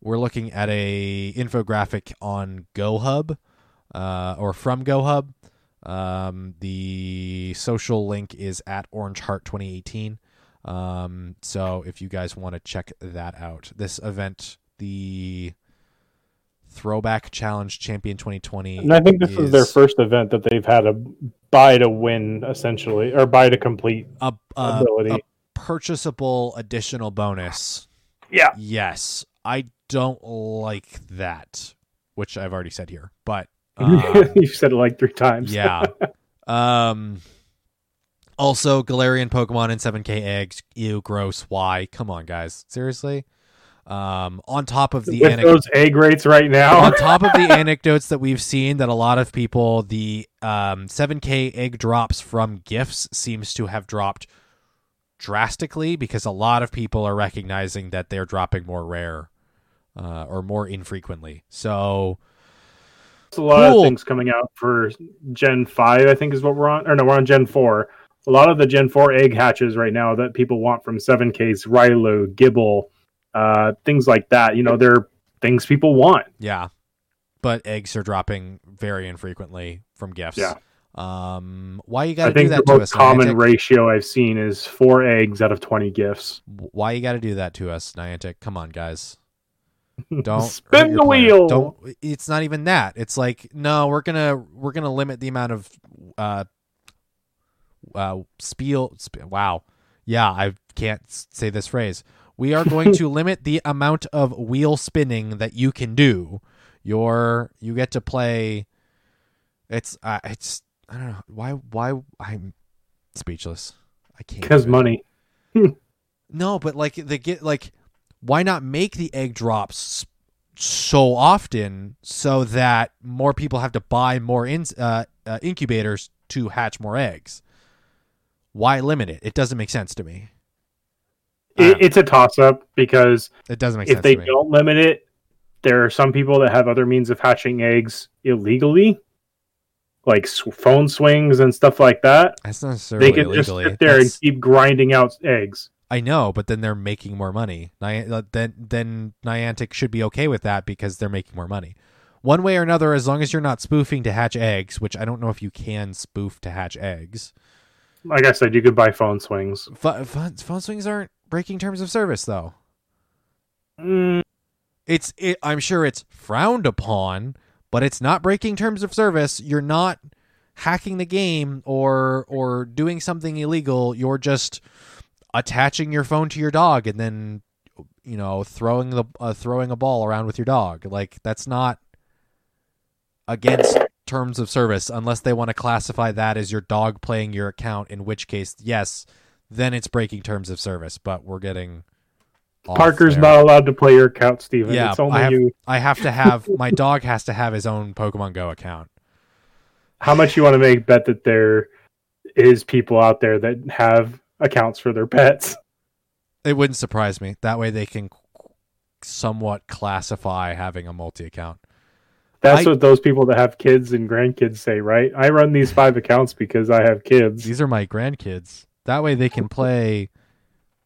we're looking at a infographic on GoHub, uh, or from GoHub. Um, the social link is at Orange Heart 2018. Um, so if you guys want to check that out, this event, the Throwback Challenge Champion 2020, And I think this is, their first event that they've had a buy to win essentially, or buy to complete a, a, ability. a purchasable additional bonus. Yeah. Yes, I don't like that, which I've already said here, but um, You've said it like three times. yeah. Um Also, Galarian Pokemon and 7K eggs. Ew, gross. Why? Come on, guys. Seriously? Um, on top of the With anec- those egg rates right now, on top of the anecdotes that we've seen that a lot of people the um, 7k egg drops from gifts seems to have dropped drastically because a lot of people are recognizing that they're dropping more rare uh, or more infrequently so There's a lot Cool. of things coming out for Gen Five. I think is what we're on, or no, we're on Gen Four. A lot of the Gen Four egg hatches right now that people want from Seven Ks, Riolu, Gible, uh, things like that. You know, they're things people want. yeah but eggs are dropping very infrequently from gifts Yeah. Um why you gotta do think that the to most us common Niantic? ratio I've seen is four eggs out of twenty gifts. why you gotta do that to us Niantic? come on guys don't spin the wheel. Don't. It's not even that. It's like no, we're gonna we're gonna limit the amount of uh uh spiel. Sp- wow, yeah, I can't say this phrase. We are going to limit the amount of wheel spinning that you can do. Your you get to play. It's uh, it's I don't know why why I'm speechless. I can't Because money. no, but like they get like why not make the egg drops so often so that more people have to buy more in, uh, uh, incubators to hatch more eggs? Why limit it? It doesn't make sense to me. It, Uh, it's a toss up because It doesn't make if they don't limit it, there are some people that have other means of hatching eggs illegally, like phone swings and stuff like that. That's not necessarily They can just sit there and keep grinding out eggs. I know, but then they're making more money. Uh, then then Niantic should be okay with that because they're making more money. One way or another, as long as you're not spoofing to hatch eggs, which I don't know if you can spoof to hatch eggs. Like I said, you could buy phone swings. Phone, phone, phone swings aren't breaking terms of service, though. Mm, It's, it, I'm sure it's frowned upon, but it's not breaking terms of service. You're not hacking the game or or doing something illegal. You're just attaching your phone to your dog and then, you know, throwing the uh, throwing a ball around with your dog. Like that's not against terms of service unless they want to classify that as your dog playing your account. In which case, yes, then it's breaking terms of service. But we're getting Parker's there. not allowed to play your account, Steven. Yeah, it's only I have- you. I have to have my dog has to have his own Pokemon Go account. How much you want to make bet that there is people out there that have accounts for their pets? It wouldn't surprise me. That way they can somewhat classify having a multi account. That's I- what those people that have kids and grandkids say, right? I run these five accounts because I have kids. These are my grandkids. That way they can play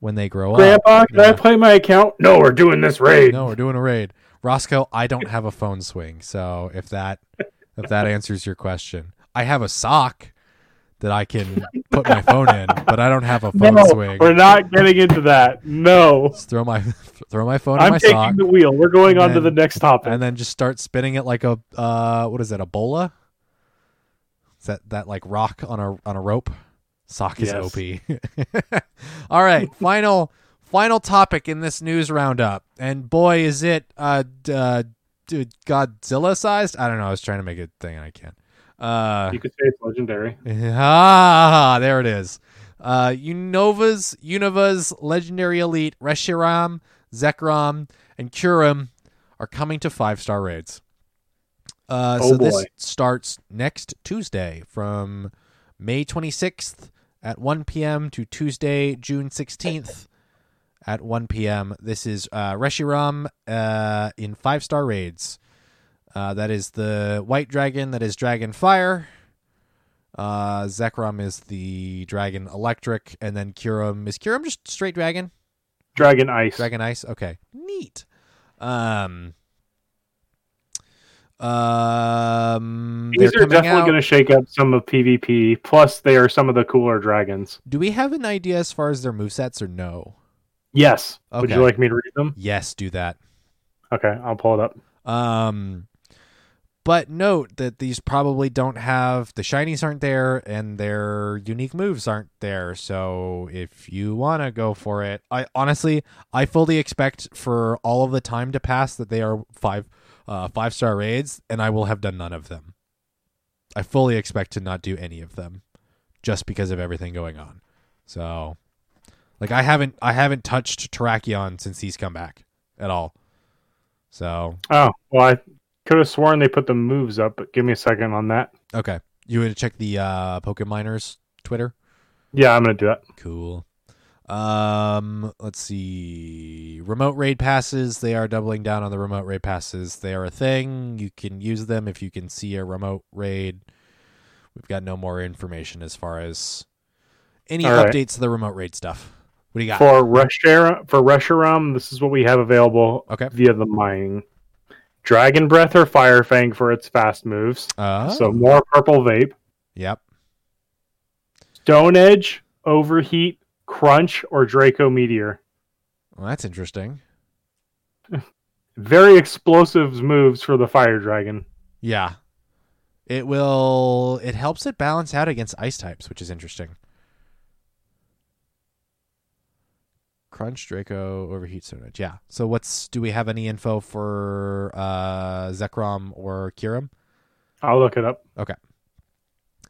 when they grow Grandpa, up. can I play my account? No, we're doing this raid. No, we're doing a raid. Roscoe, I don't have a phone swing, so if that if that answers your question. I have a sock that I can put my phone in, but I don't have a phone No, swing. we're not getting into that. No. Just throw my throw my phone in I'm my taking sock. the wheel. We're going on to the next topic. and then just start spinning it like a uh what is it a bola is that that like rock on a on a rope sock is Yes. op all right final final topic in this news roundup and boy is it uh, d- uh d- godzilla sized i don't know i was trying to make a thing and i can't uh you could say it's legendary. Ah, there it is. Uh, Unova's Unova's legendary elite Reshiram, Zekrom, and Kyurem are coming to five star raids. Uh, Oh, so this starts next Tuesday from May 26th at 1 p.m. to Tuesday, June 16th at 1 p.m. This is uh, Reshiram uh, in five star raids. Uh, that is the White Dragon. That is Dragon Fire. Uh, Zekrom is the Dragon Electric, and then Kyurem is Kyurem just straight Dragon. Dragon Ice. Dragon Ice. Okay, neat. Um, um, These they're definitely going to shake up some of PvP. Plus, they are some of the cooler dragons. Do we have an idea as far as their movesets or no? Yes. Would you like me to read them? Yes, do that. Okay, I'll pull it up. Um, but note that these probably don't have the shinies aren't there and their unique moves aren't there. So if you want to go for it, I honestly I fully expect for all of the time to pass that they are five uh, five star raids, and I will have done none of them. I fully expect to not do any of them just because of everything going on. So, like I haven't I haven't touched Terrakion since he's come back at all. So Oh, well, I could have sworn they put the moves up, but give me a second on that. okay, you would check the uh, Pokeminers Twitter. Yeah, I'm going to do that. Cool. Um, let's see. Remote raid passes. They are doubling down on the remote raid passes. They are a thing. You can use them if you can see a remote raid. We've got no more information as far as any All right. updates to the remote raid stuff. What do you got? For Reshiram, for Reshiram, this is what we have available Okay. via the mining. Dragon Breath or Fire Fang for its fast moves. Uh, So more Purple Vape. yep. Stone Edge, Overheat, Crunch, or Draco Meteor. Well, that's interesting. Very explosive moves for the Fire Dragon. Yeah. It will. It helps it balance out against ice types, which is interesting. Crunch, Draco, Overheat, Stone Edge. Yeah. So, what's. Do we have any info for uh, Zekrom or Kyurem? I'll look it up. Okay.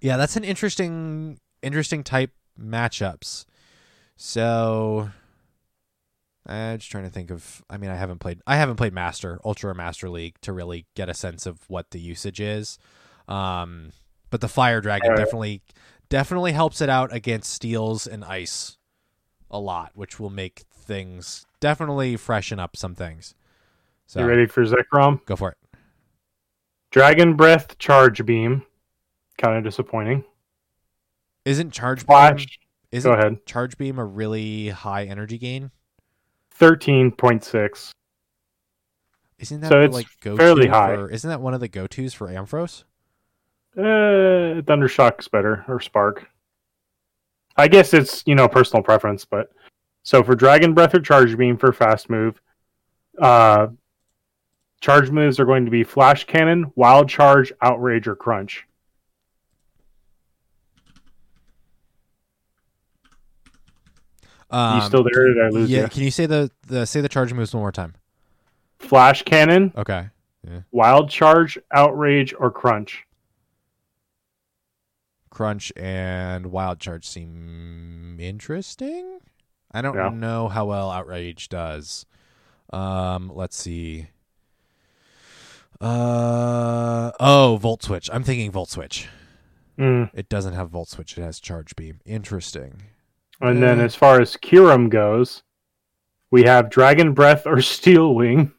Yeah, that's an interesting, interesting type matchups. So, I'm just trying to think of. I mean, I haven't played. I haven't played Master, Ultra, or Master League to really get a sense of what the usage is. Um, but the Fire Dragon Alright. definitely, definitely helps it out against steels and ice a lot, which will make things definitely freshen up some things. So, You ready for Zekrom? go for it. Dragon Breath, Charge Beam. Kind of disappointing. Isn't Charge Beam? Isn't Go ahead. Charge Beam a really high energy gain? 13.6. Isn't that So the, like go fairly high. For, isn't that one of the go tos for Ampharos? Uh, Thundershock's better, or Spark. I guess it's, you know, personal preference, but. So for Dragon Breath or Charge Beam for fast move, uh, charge moves are going to be Flash Cannon, Wild Charge, Outrage, or Crunch. Um, you still there? Or did I lose yeah. you? Can you say the, the say the charge moves one more time? Flash Cannon, Okay. Yeah. Wild Charge, Outrage, or Crunch. Crunch and Wild Charge seem interesting. I don't Yeah. know how well Outrage does. Um, let's see. Uh oh, Volt Switch. I'm thinking Volt Switch. Mm. It doesn't have Volt Switch. It has Charge Beam. Interesting. And then as far as Kyurem goes, we have Dragon Breath or Steel Wing.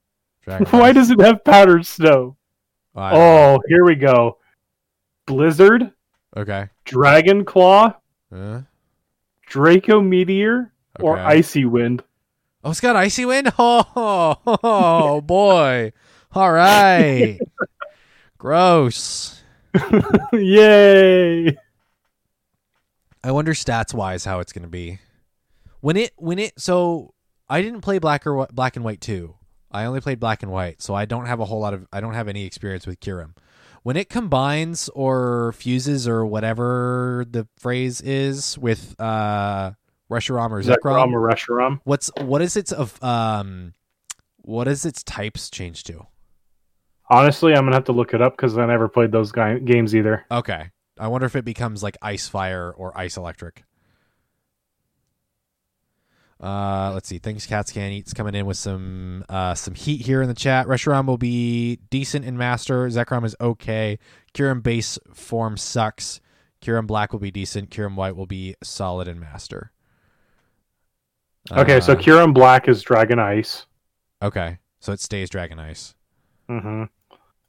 Why does it have powdered snow? Oh, here we go. Blizzard, okay. Dragon Claw, Uh, Draco Meteor, or. Icy Wind. Oh, it's got icy wind. Oh, oh boy! All right. Gross. Yay! I wonder stats wise how it's going to be. When it when it so I didn't play black or black and white too. I only played black and white, so I don't have a whole lot of I don't have any experience with Kyurem. When it combines or fuses or whatever the phrase is with uh Reshiram or Zekrom or Reshiram. what's what is its of um what is its types changed to? Honestly, I'm gonna have to look it up because I never played those guy- games either. Okay. I wonder if it becomes like ice fire or ice electric. Uh, let's see. Things cats can eat's coming in with some uh, some heat here in the chat. Reshiram will be decent in master. Zekrom is okay. Kyurem base form sucks. Kyurem black will be decent. Kyurem white will be solid in master. Okay, so Uh, Kyurem Black is Dragon Ice. okay, so it stays dragon ice. hmm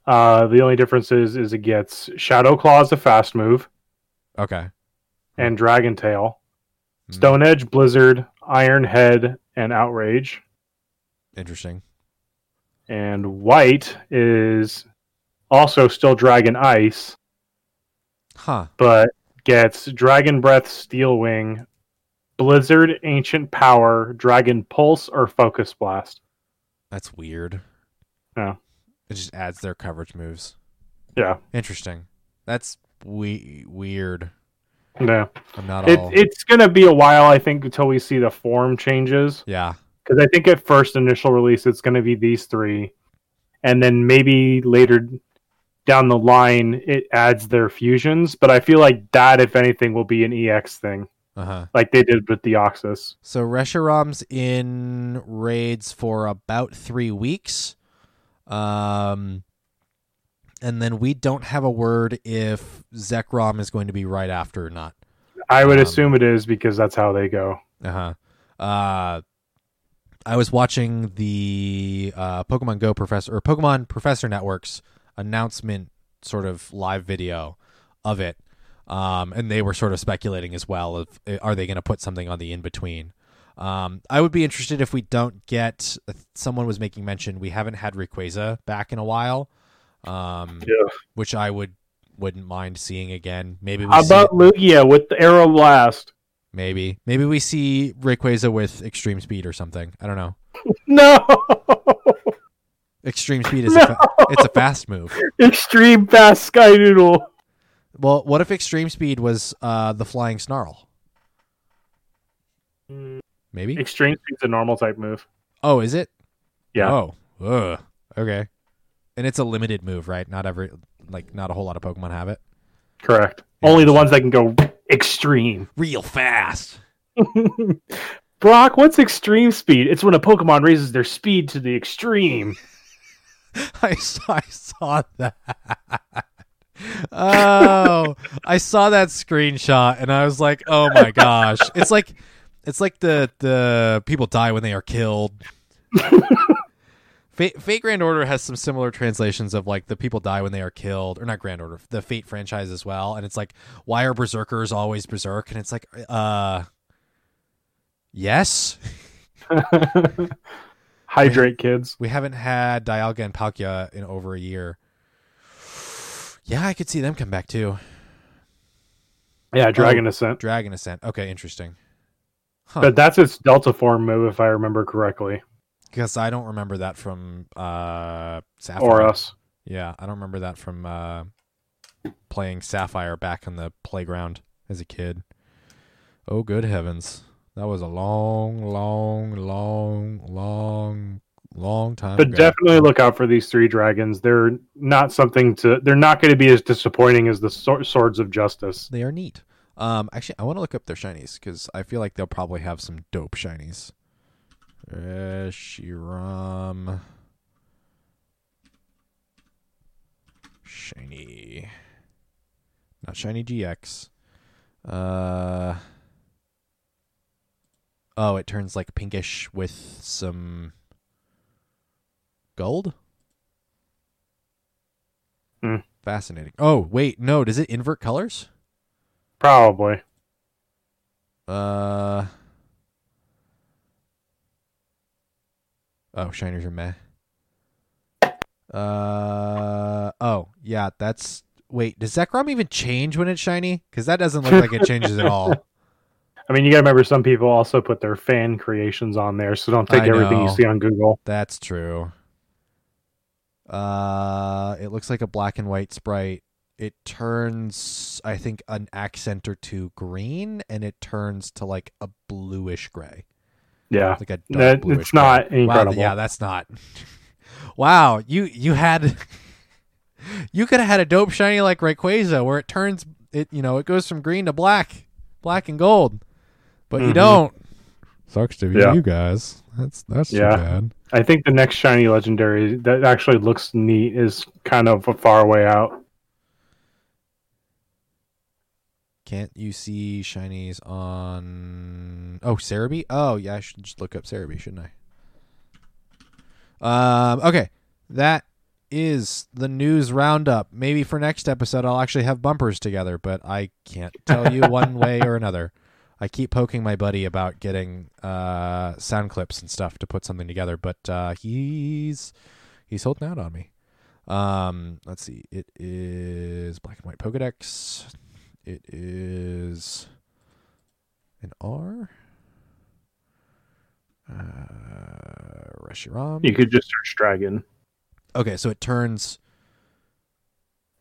Uh, the only difference is, is it gets Shadow Claw as a fast move Okay. and Dragon Tail. Hmm, Stone Edge, Blizzard, Iron Head, and Outrage. Interesting. And White is also still Dragon Ice, Huh. but gets Dragon Breath, Steel Wing, Blizzard, Ancient Power, Dragon Pulse, or Focus Blast. That's weird. Yeah. It just adds their coverage moves. Yeah, Interesting. That's we- weird. no. I'm not It, all. it's going to be a while, I think, until we see the form changes. yeah. Because I think at first initial release, it's going to be these three. And then maybe later, down the line it adds their fusions. But I feel like that, if anything, will be an EX thing, Uh huh. like they did with Deoxys. So Reshiram's in raids for about three weeks. Um, and then we don't have a word if Zekrom is going to be right after or not. I would Um, assume it is because that's how they go. Uh-huh. Uh I was watching the uh, Pokemon Go Professor or Pokemon Professor Network's announcement sort of live video of it. Um, and they were sort of speculating as well of uh, are they going to put something on the in between. Um, I would be interested if we don't get. Someone was making mention we haven't had Rayquaza back in a while, um, Yeah. which I would wouldn't mind seeing again. Maybe we How see about Lugia with the Aeroblast? Maybe. Maybe we see Rayquaza with extreme speed or something. I don't know. No, Extreme speed is a fa- it's a fast move. extreme fast Sky Noodle. Well, what if extreme speed was uh, the flying snarl? Maybe. Extreme Speed's a normal type move. Oh, is it? Yeah. Oh. Ugh. Okay. And it's a limited move, right? Not every like not a whole lot of Pokemon have it. Correct. Only the ones that can go extreme. Real fast. Brock, what's extreme speed? It's when a Pokemon raises their speed to the extreme. I saw, I saw that. oh, I saw that screenshot and I was like, "Oh my gosh!" It's like, it's like the the people die when they are killed. Fate, Fate Grand Order has some similar translations of like the people die when they are killed, or not Grand Order, the Fate franchise as well. And it's like, why are berserkers always berserk? And it's like, uh, yes. Hydrate, kids. We haven't had Dialga and Palkia in over a year. Yeah, I could see them come back too. Yeah, Dragon Oh. Ascent. Dragon Ascent. Okay, interesting. Huh. But that's its Delta form move, if I remember correctly. Because I don't remember that from uh, Sapphire. Or us. Yeah, I don't remember that from uh, playing Sapphire back on the playground as a kid. Oh, good heavens. That was a long, long, long, long, long time But ago. definitely look out for these three dragons. They're not something to. They're not going to be as disappointing as the Swords of Justice. They are neat. Um, actually, I want to look up their shinies because I feel like they'll probably have some dope shinies. Reshiram. Shiny. Not shiny GX. Uh. Oh, it turns like pinkish with some gold. Hmm. Fascinating. Oh, wait, no, does it invert colors? Probably. Uh. Oh, shiners are meh. Uh. Oh, yeah. That's. Wait, does Zekrom even change when it's shiny? Because that doesn't look like it changes at all. I mean, you got to remember some people also put their fan creations on there, so don't take I everything you see on Google. That's true. Uh, it looks like a black and white sprite. It turns, I think, an accent or two green, and it turns to like a bluish gray. Yeah. like a dark That- bluish it's not gray. incredible. Wow, yeah, that's not. wow, you you had you could have had a dope shiny like Rayquaza where it turns it you know it goes from green to black, black and gold, but you Mhm. don't. Sucks to be Yeah. you guys. That's that's Yeah. too bad. I think the next shiny legendary that actually looks neat is kind of a far way out. Can't you see shinies on? Oh, Serebii. Oh, yeah. I should just look up Serebii, shouldn't I? Um. Okay, that is the news roundup. Maybe for next episode, I'll actually have bumpers together, but I can't tell you one way or another. I keep poking my buddy about getting uh, sound clips and stuff to put something together, but uh, he's he's holding out on me. Um, let's see. It is black and white Pokedex. It is an R. Uh, Reshiram. You could just search dragon Okay, so it turns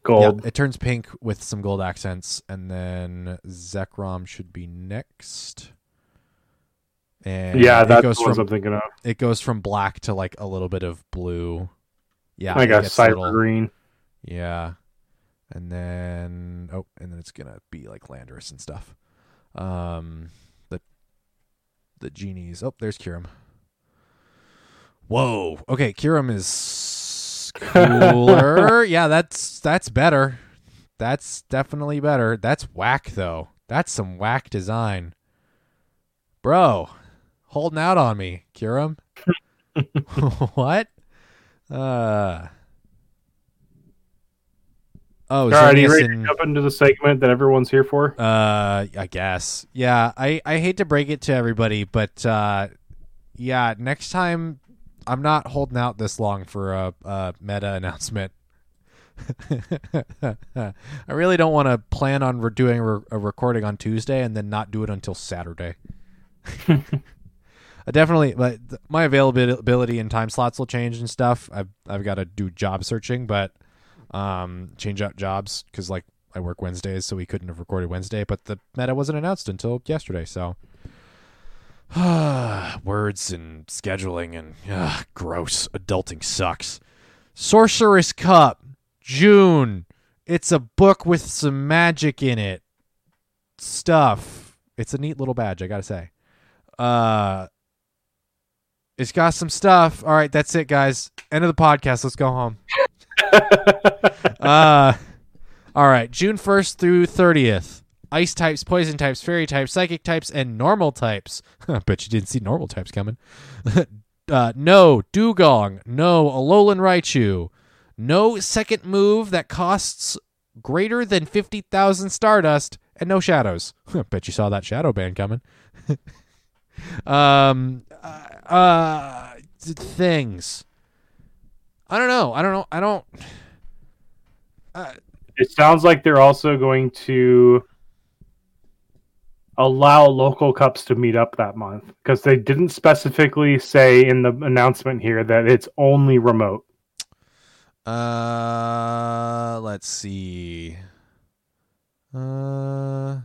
gold. yeah, it turns pink with some gold accents, and then Zekrom should be next. And Yeah, it that's goes ones from I'm thinking of. it goes from black to like a little bit of blue. Yeah, Like it a cyber little- green. Yeah. And then oh, and then it's gonna be like Landorus and stuff. Um the the genies. Oh, there's Kyurem. Whoa. Okay, Kyurem is cooler. yeah, that's that's better. That's definitely better. That's whack though. That's some whack design. Bro, holding out on me, Kyurem. what? Uh Oh, All right, are you ready and- to jump into the segment that everyone's here for? uh, I guess. Yeah, I I hate to break it to everybody, but uh, yeah, next time I'm not holding out this long for a, a meta announcement. I really don't want to plan on re- doing a, re- a recording on Tuesday and then not do it until Saturday. I definitely, but my availability and time slots will change and stuff. I've I've got to do job searching, but um, change out jobs because like I work Wednesdays, so we couldn't have recorded Wednesday. But the meta wasn't announced until yesterday, so words and scheduling and ugh, gross. Adulting sucks. Sorceress Cup, June. It's a book with some magic in it. Stuff. It's a neat little badge, I gotta say. Uh, it's got some stuff. All right, that's it, guys. End of the podcast. Let's go home. uh, all right. June 1st through 30th. Ice types, poison types, fairy types, psychic types, and normal types. Bet you didn't see normal types coming. uh, no Dewgong. No Alolan Raichu. No second move that costs greater than 50,000 Stardust. And no shadows. Bet you saw that shadow ban coming. um, uh, uh, th- things. I don't know. I don't know. I don't. It sounds like they're also going to allow local cups to meet up that month because they didn't specifically say in the announcement here that it's only remote. Uh, let's see. Uh,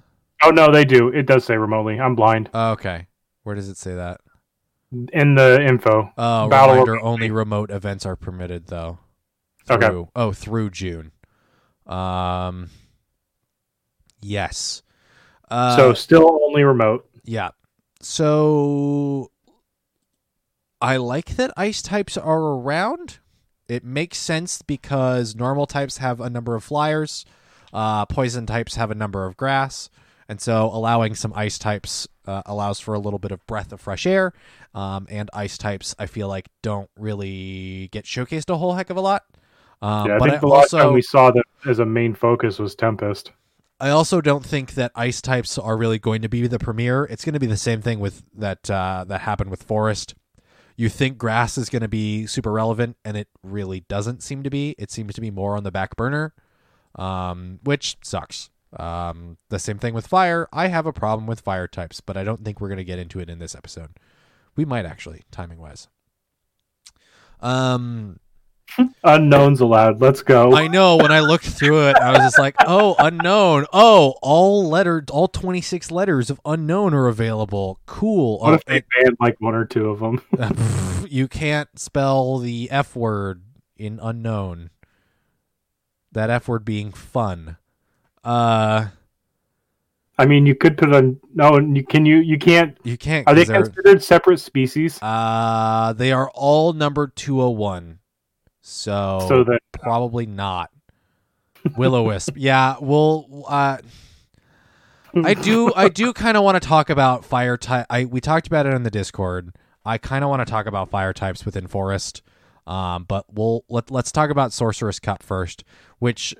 Oh no, they do. It does say remotely. I'm blind. okay. Where does it say that? In the info. Oh, Battle reminder: only remote events are permitted, though. Okay. Oh, through June. Um. Yes. Uh, so still only remote. Yeah. So I like that ice types are around. It makes sense because normal types have a number of flyers, uh, poison types have a number of grass, and so allowing some ice types uh, allows for a little bit of breath of fresh air. Um, and ice types, I feel like, don't really get showcased a whole heck of a lot. Um, yeah, I but think I the last time we saw that as a main focus was Tempest. I also don't think that ice types are really going to be the premier. It's going to be the same thing with that uh, that happened with forest. You think grass is going to be super relevant, and it really doesn't seem to be. It seems to be more on the back burner, um, which sucks. Um, the same thing with fire. I have a problem with fire types, but I don't think we're going to get into it in this episode. We might actually, timing wise. Um, Unowns allowed. Let's go. I know when I looked through it, I was just like, "Oh, Unown. Oh, all letter, all twenty six letters of Unown are available. Cool. what Oh, if they banned like one or two of them? you can't spell the F word in Unown. That F word being fun. Uh, I mean, you could put on. No, you can you you can't. you can't. Are they're- considered separate species? Uh, they are all numbered two hundred one. So, So that probably not. Will o wisp. yeah, well, uh, I do I do kind of want to talk about fire type. I we talked about it in the Discord. I kind of want to talk about fire types within Forest. Um, but we'll let let's talk about Sorceress Cup first, which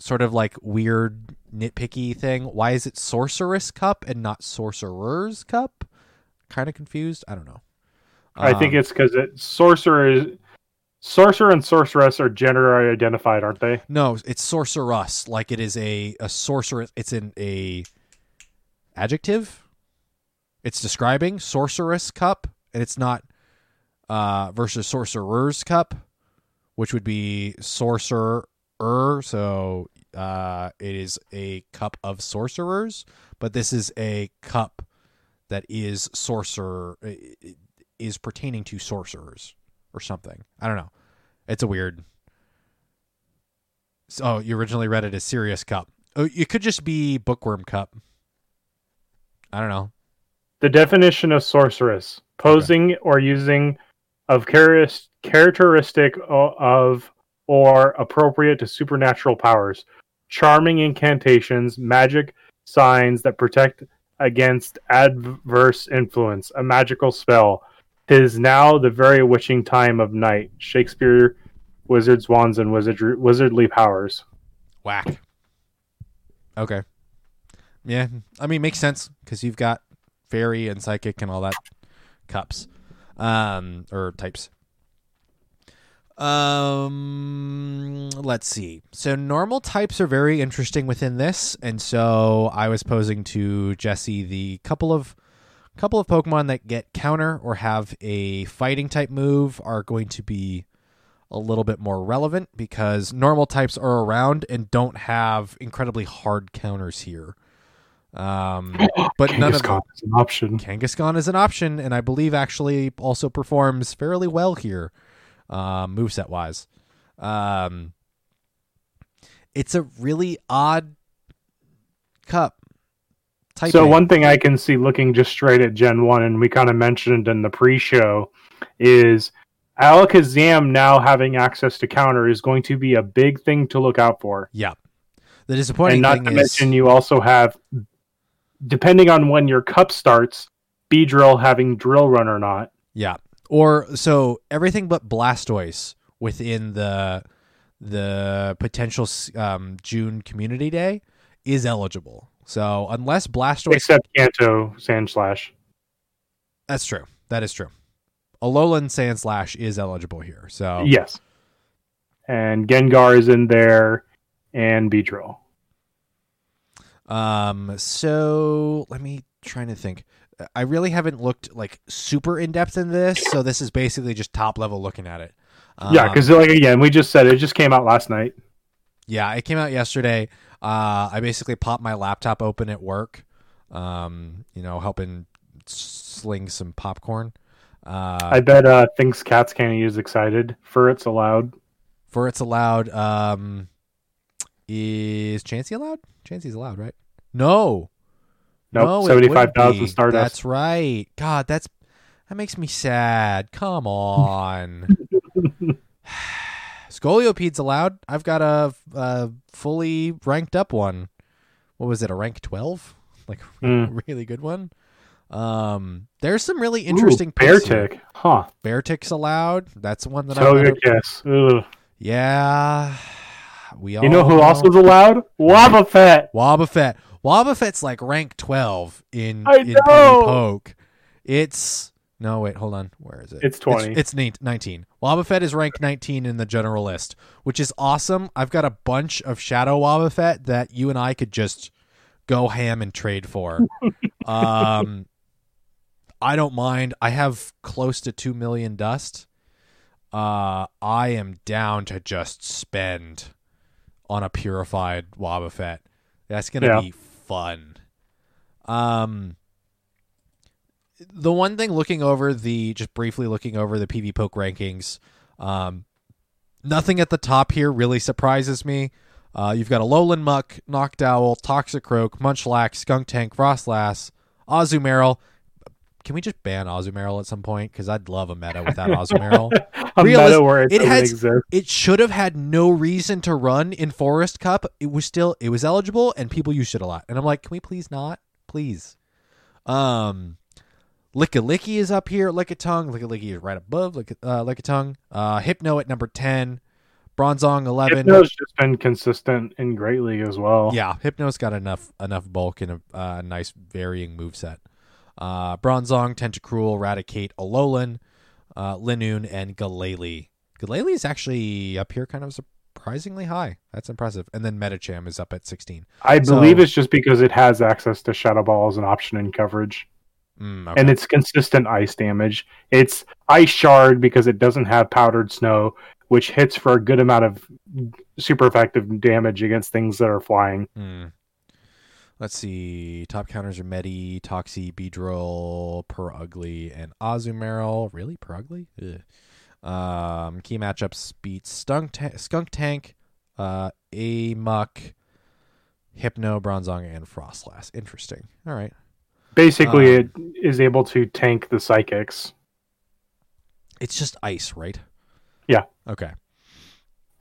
sort of like weird nitpicky thing. Why is it Sorceress Cup and not Sorcerer's Cup? Kind of confused. I don't know. I think Um, it's because it sorcerer is sorcerer and sorceress are gender identified, aren't they? No, it's sorceress. Like it is a a sorceress. It's in a adjective. It's describing sorceress cup, and it's not uh, versus sorcerer's cup, which would be sorcerer. So uh, it is a cup of sorcerers, but this is a cup that is sorcerer is pertaining to sorcerers or something. I don't know. It's a weird So, oh, you originally read it as Serious Cup. Oh, it could just be Bookworm Cup. I don't know. The definition of sorceress: posing or using of characteristic of or appropriate to supernatural powers, charming incantations, magic signs that protect against adverse influence, a magical spell. Tis now the very witching time of night. Shakespeare, wizards, wands, and wizardry, wizardly powers. Whack. Okay. Yeah, I mean, makes sense because you've got fairy and psychic and all that cups, um, or types. Um, let's see. So normal types are very interesting within this, and so I was posing to Jesse the couple of couple of Pokemon that get counter or have a fighting type move are going to be a little bit more relevant because normal types are around and don't have incredibly hard counters here. Um, but none of them. Kangaskhan is an option. Kangaskhan is an option, and I believe actually also performs fairly well here, um, moveset wise. Um, it's a really odd cup. Typing. So one thing I can see looking just straight at Gen One, and we kind of mentioned in the pre-show, is Alakazam now having access to counter is going to be a big thing to look out for. yeah. The disappointing and not thing to is, mention, you also have, depending on when your cup starts, Beedrill having Drill Run or not. Yeah. Or so everything but Blastoise within the the potential um, June Community Day is eligible. So unless Blastoise, Except Kanto Sandslash. that's true. That is true. Alolan Sandslash is eligible here. So Yes. And Gengar is in there, and Beedrill. Um, so let me trying to think. I really haven't looked like super in depth in this, so this is basically just top level looking at it. Um, yeah, because like again, we just said it just came out last night. yeah, it came out yesterday. Uh, I basically popped my laptop open at work, um, you know, helping sling some popcorn. Uh, I bet uh thinks Cats Candy use excited for it's allowed. for it's allowed. Um, is Chansey allowed? Chansey's allowed, right? No, Nope, No, seventy-five thousand seventy five wouldn't thousand be. Stardust. That's right. God, that's that makes me sad. Come on. Scolipede's allowed. I've got a, a fully ranked up one. What was it? A rank twelve? Like a Mm. really good one. Um, there's some really interesting Ooh, Bear picks here. Tick, huh? Bear tick's allowed. That's one that I. Kiss. Ugh. Yeah, we all You know who else was allowed? Wobbuffet. Wobbuffet. Wobbuffet's like rank 12 in, I in know. Poke. It's. No, wait, hold on. Where is it? It's 20. It's, it's neat- 19. Wobbuffet is ranked 19 in the general list, which is awesome. I've got a bunch of Shadow Wobbuffet that you and I could just go ham and trade for. um, I don't mind. I have close to 2 million dust. Uh, I am down to just spend on a purified Wobbuffet. That's gonna Yeah. be fun. Um, the one thing looking over the just briefly looking over the PV Poke rankings, um, nothing at the top here really surprises me. Uh, you've got a Lowland Muk, Noctowl, Toxicroak, Munchlax, Skunk Tank, Froslass, Azumarill. Can we just ban Azumarill at some point? Because I'd love a meta without Azumarill. A Realis- meta where it, it has- exist. it should have had no reason to run in Forest Cup. It was still it was eligible and people used it a lot. And I'm like, can we please not? Please. Um Lickilicky is up here, Lickitung. Lickilicky is right above Lick uh Lickitung. Uh Hypno at number ten. Bronzong eleven. Hypno's just been consistent in Great League as well. Yeah, Hypno's got enough enough bulk and a uh, nice varying moveset. Uh, Bronzong, Tentacruel, Raticate, Alolan, uh, Linoone, and Galele. Galele is actually up here kind of surprisingly high. That's impressive. And then Medicham is up at 16. I So- believe it's just because it has access to Shadow Ball as an option in coverage. Mm, okay. and it's consistent ice damage. It's ice shard because it doesn't have powdered snow, which hits for a good amount of super effective damage against things that are flying. Hmm. Let's see. Top counters are Medi, Toxie, Beedrill, Purugly, and Azumarill. Really? Purugly? Um, key matchups beat Stunk Ta- Skuntank, Uh, Amok, Hypno, Bronzong, and Froslass. Interesting. All right. Basically, Um, it is able to tank the psychics. It's just ice, right? Yeah. Okay.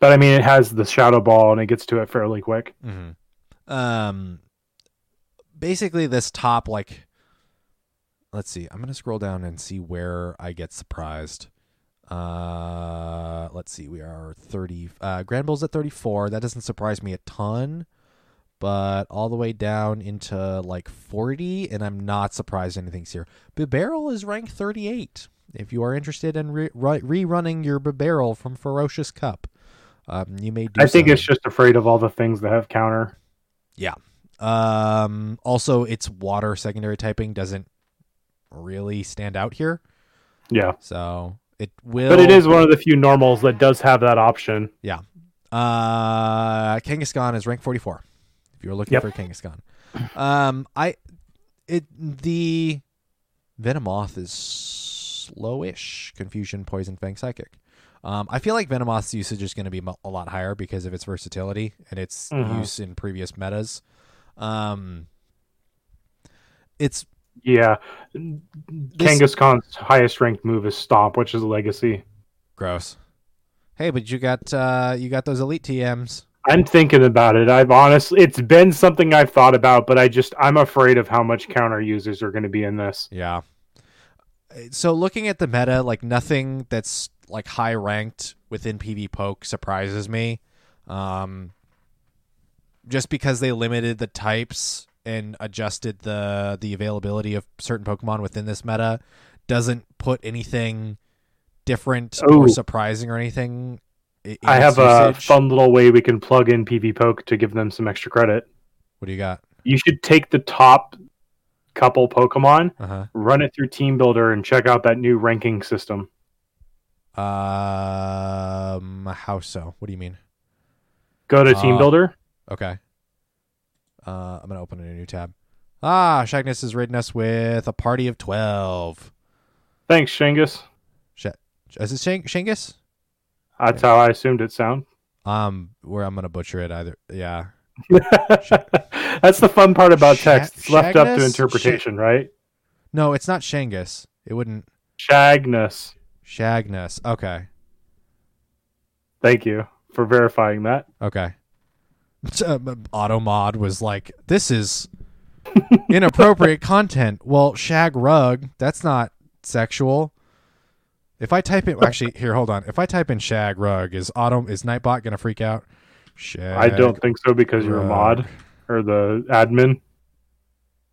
But I mean, it has the shadow ball and it gets to it fairly quick. Mm-hmm. Um, basically, this top like, let's see. I'm gonna scroll down and see where I get surprised. Uh, let's see. We are 30. Uh, Granbull's at 34. That doesn't surprise me a ton, but all the way down into like 40, and I'm not surprised anything's here. Bibarel is ranked 38. If you are interested in re- ru- rerunning your Bibarel from Ferocious Cup, um, you may do. I think so. it's just afraid of all the things that have counter. Um, also, its water secondary typing doesn't really stand out here, Yeah. so it will. But it is one of the few normals that does have that option. Yeah. Uh, Kangaskhan is rank 44. If you're looking Yep. for Kangaskhan, um, I it the Venomoth is slowish. Confusion, Poison, Fang, Psychic. Um, I feel like Venomoth's usage is going to be a lot higher because of its versatility and its Mhm. use in previous metas. Um, it's Yeah. Kangaskhan's highest ranked move is Stomp, which is a legacy. gross. Hey, but you got uh, you got those elite TMs. I'm thinking about it. I've honestly, it's been something I've thought about, but I just, I'm afraid of how much counter users are going to be in this. Yeah. So looking at the meta, like nothing that's like high ranked within PV Poke surprises me. Um, just because they limited the types and adjusted the the availability of certain Pokemon within this meta doesn't put anything different Oh. or surprising or anything. i- in I its have a fun little way we can plug in PV Poke to give them some extra credit. What do you got? You should take the top couple Pokemon, Uh huh. run it through Team Builder, and check out that new ranking system. Um, how so? What do you mean? Go to Team Uh, Builder. Okay. Uh, I'm gonna open a new tab. Ah, Shagness has ridden us with a party of twelve. Thanks, Shangus. Is it Shang- Shangus? That's how I assumed it sound. Um, where I'm gonna butcher it either. Yeah. That's the fun part about Sha- text. It's left up to interpretation, right? No, it's not Shangus. It wouldn't. Shagness. Shagness. Okay. Thank you for verifying that. Okay. Um, Automod was like, "This is inappropriate content." Well, shag rug. That's not sexual. If I type in, actually, here, hold on. If I type in shag rug, is Auto is Nightbot gonna freak out? Shag. I don't think so because you're a mod or the admin.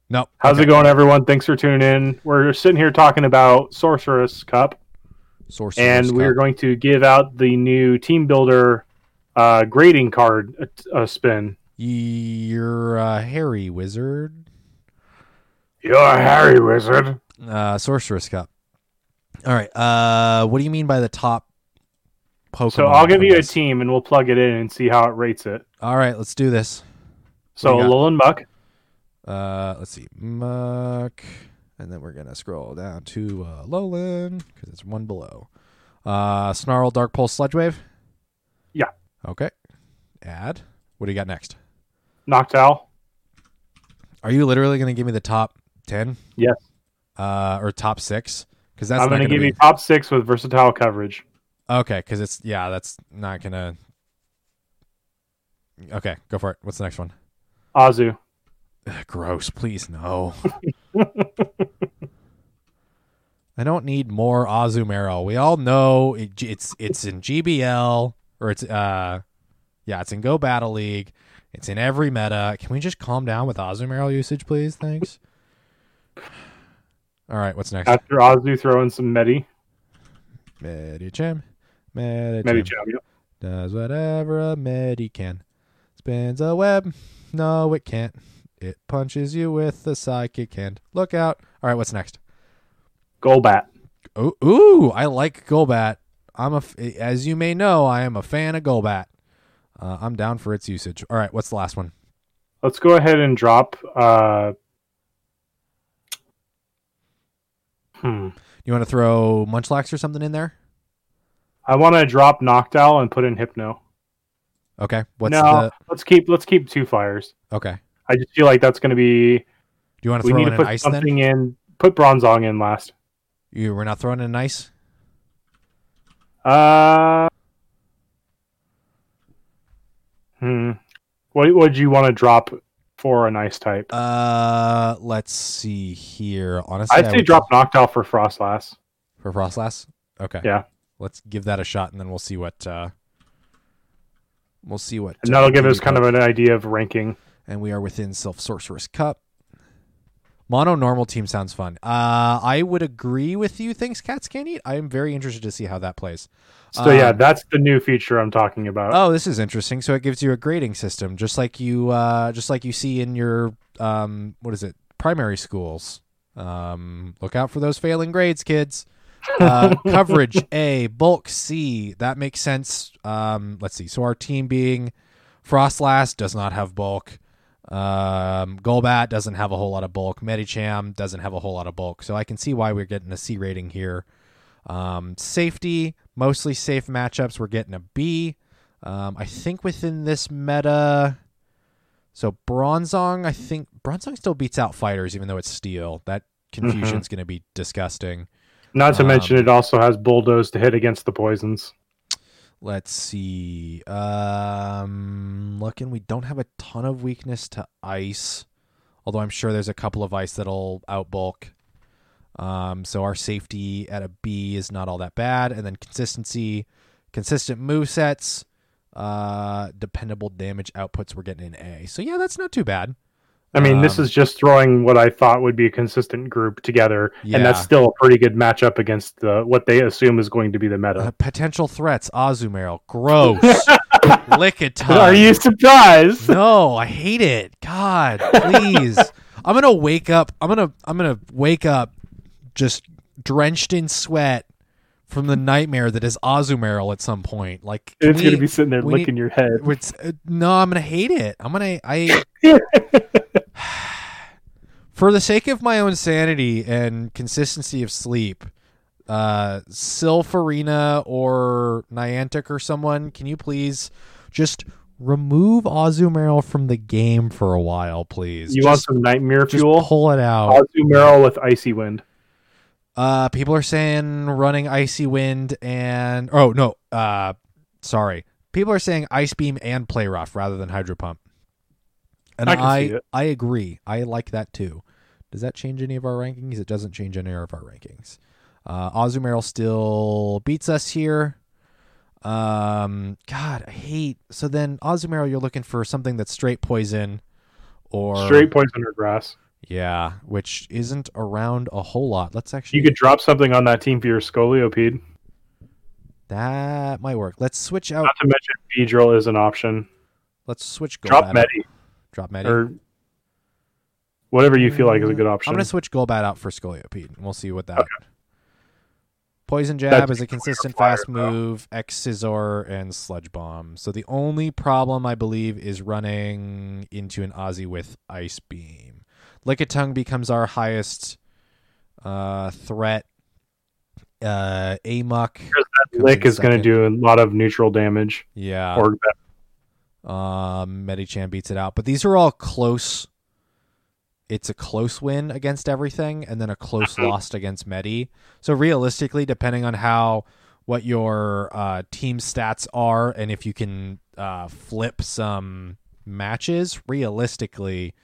Nope. How's Okay. it going, everyone? Thanks for tuning in. We're sitting here talking about Sorceress Cup, Sorcerer's and we're going to give out the new Team Builder uh, grading card a, a spin. You're a hairy wizard. You're a Harry Wizard. Uh, Sorcerer's Cup. All right. Uh, what do you mean by the top Pokemon? So I'll give you a team, and we'll plug it in and see how it rates it. All right, let's do this. So What do you got? Alolan Muk, Uh, let's see, Muk, and then we're gonna scroll down to uh, Alolan because it's one below. Uh, Snarl, Dark Pulse, Sludge Wave. Okay. Add. What do you got next? Noctowl, Are you literally gonna give me the top ten? Yes. Uh, or top six? Because that's I'm going to give be... you top six with versatile coverage. Okay, because it's yeah, that's not gonna. Okay, go for it. What's the next one? Azu, Ugh, gross. Please no. I don't need more Azumarill. We all know it, it's it's in GBL or it's uh yeah, it's in Go Battle League. It's in every meta. Can we just calm down with Azumarill usage, please? Thanks. All right, what's next? after Azu, throw in some Medi. Medicham. Medicham. Medicham, yep. Does whatever a Medi can. Spins a web. No, it can't. It punches you with the psychic hand. Look out. All right, what's next? Golbat. Ooh, ooh I like Golbat. I'm a as you may know, I am a fan of Golbat. Uh, I'm down for its usage. All right, what's the last one? Let's go ahead and drop. Uh, hmm. You want to throw Munchlax or something in there? I want to drop Noctowl and put in Hypno. Okay. What's no, the let's keep let's keep two fires. okay? I just feel like that's going to be. Do you want to throw in to an ice then? something in. Put Bronzong in last. You we're not throwing in ice. Uh. Hmm. What would you want to drop for a nice type? Uh, let's see here. Honestly, I'd I say drop Noctowl for Froslass. for Froslass. Okay. Yeah. Let's give that a shot, and then we'll see what. uh We'll see what. And uh, that'll give us kind of an idea of ranking. And we are within Silph Sorceress Cup. Mono normal team sounds fun. Uh, I would agree with you. Things cats can't eat. I am very interested to see how that plays. So yeah, Um, that's the new feature I'm talking about. Oh, this is interesting. So it gives you a grading system, just like you, uh, just like you see in your, um, what is it, primary schools. Um, look out for those failing grades, kids. Uh, coverage A, bulk C. That makes sense. Um, let's see. So our team being Froslass does not have bulk. Um, Golbat doesn't have a whole lot of bulk. Medicham doesn't have a whole lot of bulk. So I can see why we're getting a C rating here. Um, safety, mostly safe matchups. We're getting a B. Um, I think within this meta, so Bronzong, I think Bronzong still beats out fighters, even though it's steel. That confusion's going to be disgusting. Not to um, mention it also has bulldoze to hit against the poisons. Let's see. Um, looking, we don't have a ton of weakness to ice, although I'm sure there's a couple of ice that'll outbulk. Um, so our safety at a B is not all that bad, and then consistency, consistent move sets, uh, dependable damage outputs. We're getting an A. So yeah, that's not too bad. I mean, this Um, is just throwing what I thought would be a consistent group together, Yeah. and that's still a pretty good matchup against the, what they assume is going to be the meta. Uh, potential threats: Azumarill, gross, Lickitung. Are you surprised? No, I hate it. God, please. I'm gonna wake up. I'm gonna. I'm gonna wake up, just drenched in sweat from the nightmare that is Azumarill at some point. Like It's we- to be sitting there licking your head. It's, uh, no, I'm gonna hate it. I'm gonna. I. For the sake of my own sanity and consistency of sleep, uh, or Niantic or someone, can you please just remove Azumarill from the game for a while, please? You just, want some nightmare just fuel? pull it out. Azumarill with icy wind. Uh, people are saying running Icy Wind and oh no, uh, sorry. People are saying Ice Beam and Play Rough rather than Hydro Pump. And I I. I agree. I like that too. Does that change any of our rankings? It doesn't change any of our rankings. Uh, Azumarill still beats us here. Um, God, I hate. So then Azumarill, you're looking for something that's straight poison, or Straight poison or grass. Yeah, which isn't around a whole lot. Let's actually You could drop something on that team for your Scoliopede. That might work. Let's switch out. Not to mention Beedrill is an option. Let's switch Golbat. Drop out. Medi Drop Medi. or whatever you feel like is a good option. I'm gonna switch Golbat out for Scolipede, and we'll see what that. Poison Jab That's is a consistent fire, fast though. move. X Scissor and Sludge Bomb. So the only problem I believe is running into an Aussie with Ice Beam. Lickitung becomes our highest uh, threat. Uh, Amok. Lick is going to do a lot of neutral damage. Yeah. Or Um, Medicham beats it out, but these are all close. It's a close win against everything, and then a close loss against Medi. So realistically, depending on how what your uh, team stats are, and if you can uh, flip some matches, realistically,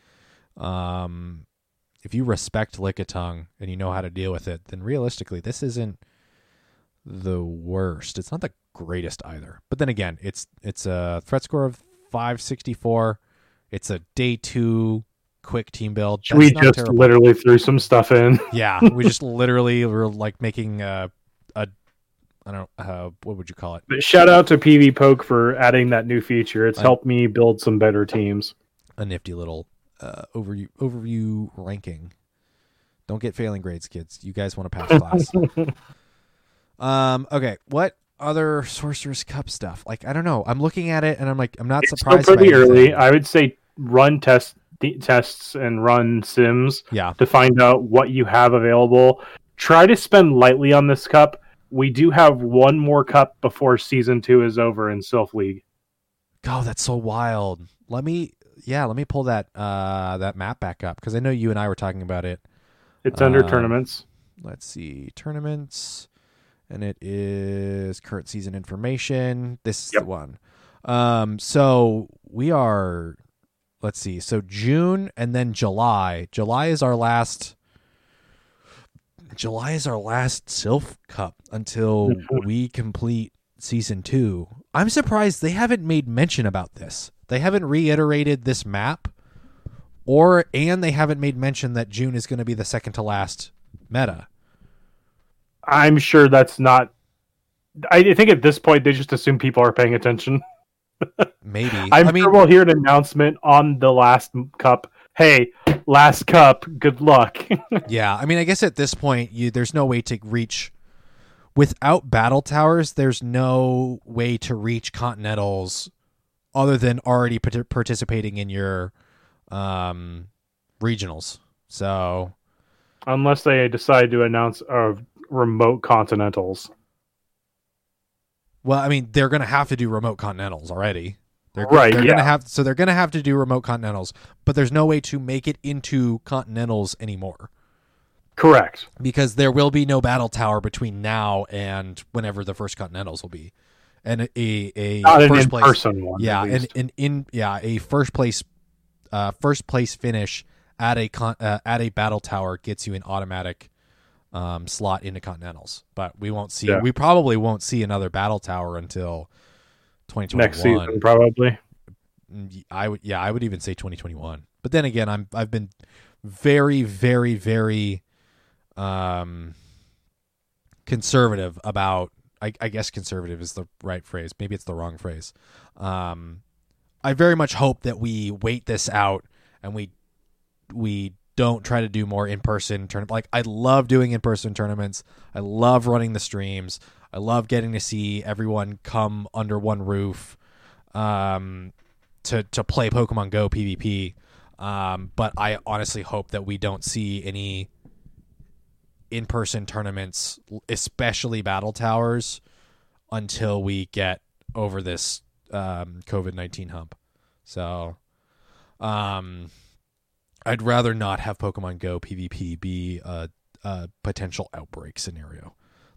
um, if you respect Lickitung and you know how to deal with it, then realistically, this isn't the worst. It's not the greatest either. But then again, it's it's a threat score of 564. It's a day two quick team build. That's we not just terrible. literally threw some stuff in. yeah, we just literally were like making a a I don't know uh, what would you call it? But shout out to PV Poke for adding that new feature. It's I- helped me build some better teams. A nifty little uh, overview overview ranking. Don't get failing grades, kids. You guys want to pass class. um. Okay. What other Sorcerer's Cup stuff? Like I don't know. I'm looking at it and I'm like I'm not It's still surprised. by pretty early. I would say run test the tests and run sims Yeah. to find out what you have available. Try to spend lightly on this cup. We do have one more cup before season two is over in Silph League. Oh, that's so wild. Let me yeah, let me pull that uh that map back up because I know you and I were talking about it. It's under Um, tournaments. Let's see tournaments, and it is current season information. This is Yep. the one. Um, so we are. Let's see. So June and then July. July is our last. July is our last Silph Cup until we complete season two. I'm surprised they haven't made mention about this. They haven't reiterated this map, or and they haven't made mention that June is going to be the second to last meta. I'm sure that's not. I think at this point they just assume people are paying attention. Maybe. I'm I mean, sure we'll hear an announcement on the last cup. Hey, last cup. Good luck. yeah. I mean, I guess at this point, you there's no way to reach without battle towers. There's no way to reach continentals other than already part- participating in your um, regionals. So Unless they decide to announce uh, remote continentals. Well, I mean, they're going to have to do remote continentals already. They're, Right, They're going to yeah. have so they're going to have to do remote continentals, but there's no way to make it into continentals anymore Correct. because there will be no battle tower between now and whenever the first continentals will be, and a a Not first place, person one. yeah, and least. in in yeah a first place, uh, first place finish at a con- uh, at a battle tower gets you an automatic um, slot into continentals. But we won't see. Yeah. We probably won't see another battle tower until 2021. next season probably. Mm, I would yeah, I would even say 2021. But then again, I'm I've been very very very um conservative about I, I guess conservative is the right phrase. Maybe it's the wrong phrase. Um I very much hope that we wait this out and we we don't try to do more in-person tournament. Like I love doing in-person tournaments. I love running the streams. I love getting to see everyone come under one roof um, to to play Pokemon Go PvP. Um, but I honestly hope that we don't see any in-person tournaments, especially battle towers, until we get over this um, COVID nineteen hump. So, um, I'd rather not have Pokemon Go PvP be a, a potential outbreak scenario.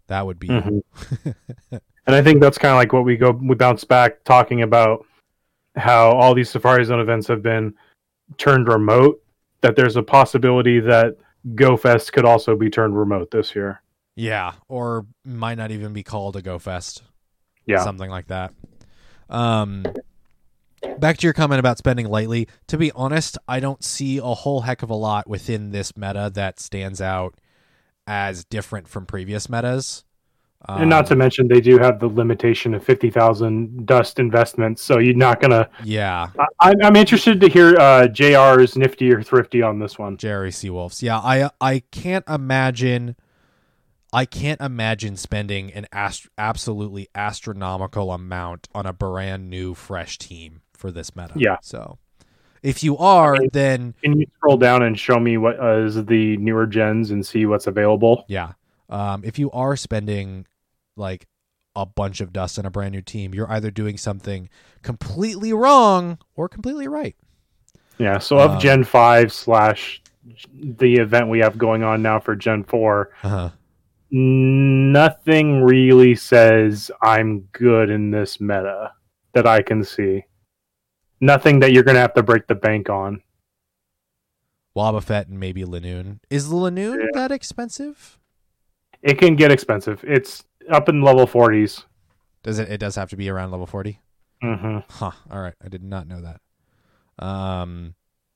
That would be Mhm. And I think that's kind of like what we go we bounce back talking about how all these Safari Zone events have been turned remote. That there's a possibility that GoFest could also be turned remote this year. yeah, or might not even be called a Go Fest. Yeah. something like that. Um, back to your comment about spending lightly. To be honest, I don't see a whole heck of a lot within this meta that stands out as different from previous metas. Um, and not to mention they do have the limitation of fifty thousand dust investments, so you're not gonna. yeah, I, I'm- I'm interested to hear uh, JR's nifty or thrifty on this one. Jerry Seawolves. Yeah, I I can't imagine I can't imagine spending an ast- absolutely astronomical amount on a brand new fresh team for this meta. Yeah. So if you are, then Can you scroll down and show me what uh, is the newer gens and see what's available? yeah. Um, if you are spending like a bunch of dust on a brand new team, you're either doing something completely wrong or completely right. Yeah, so of Um, Gen 5 slash the event we have going on now for Gen 4, Uh-huh. nothing really says I'm good in this meta that I can see. Nothing that you're going to have to break the bank on. Wobbuffet and maybe Linoone. Is Linoone Yeah. that expensive? It can get expensive. It's up in level 40s. Does it? It does have to be around level forty. hmm Huh. All right. I did not know that. Um,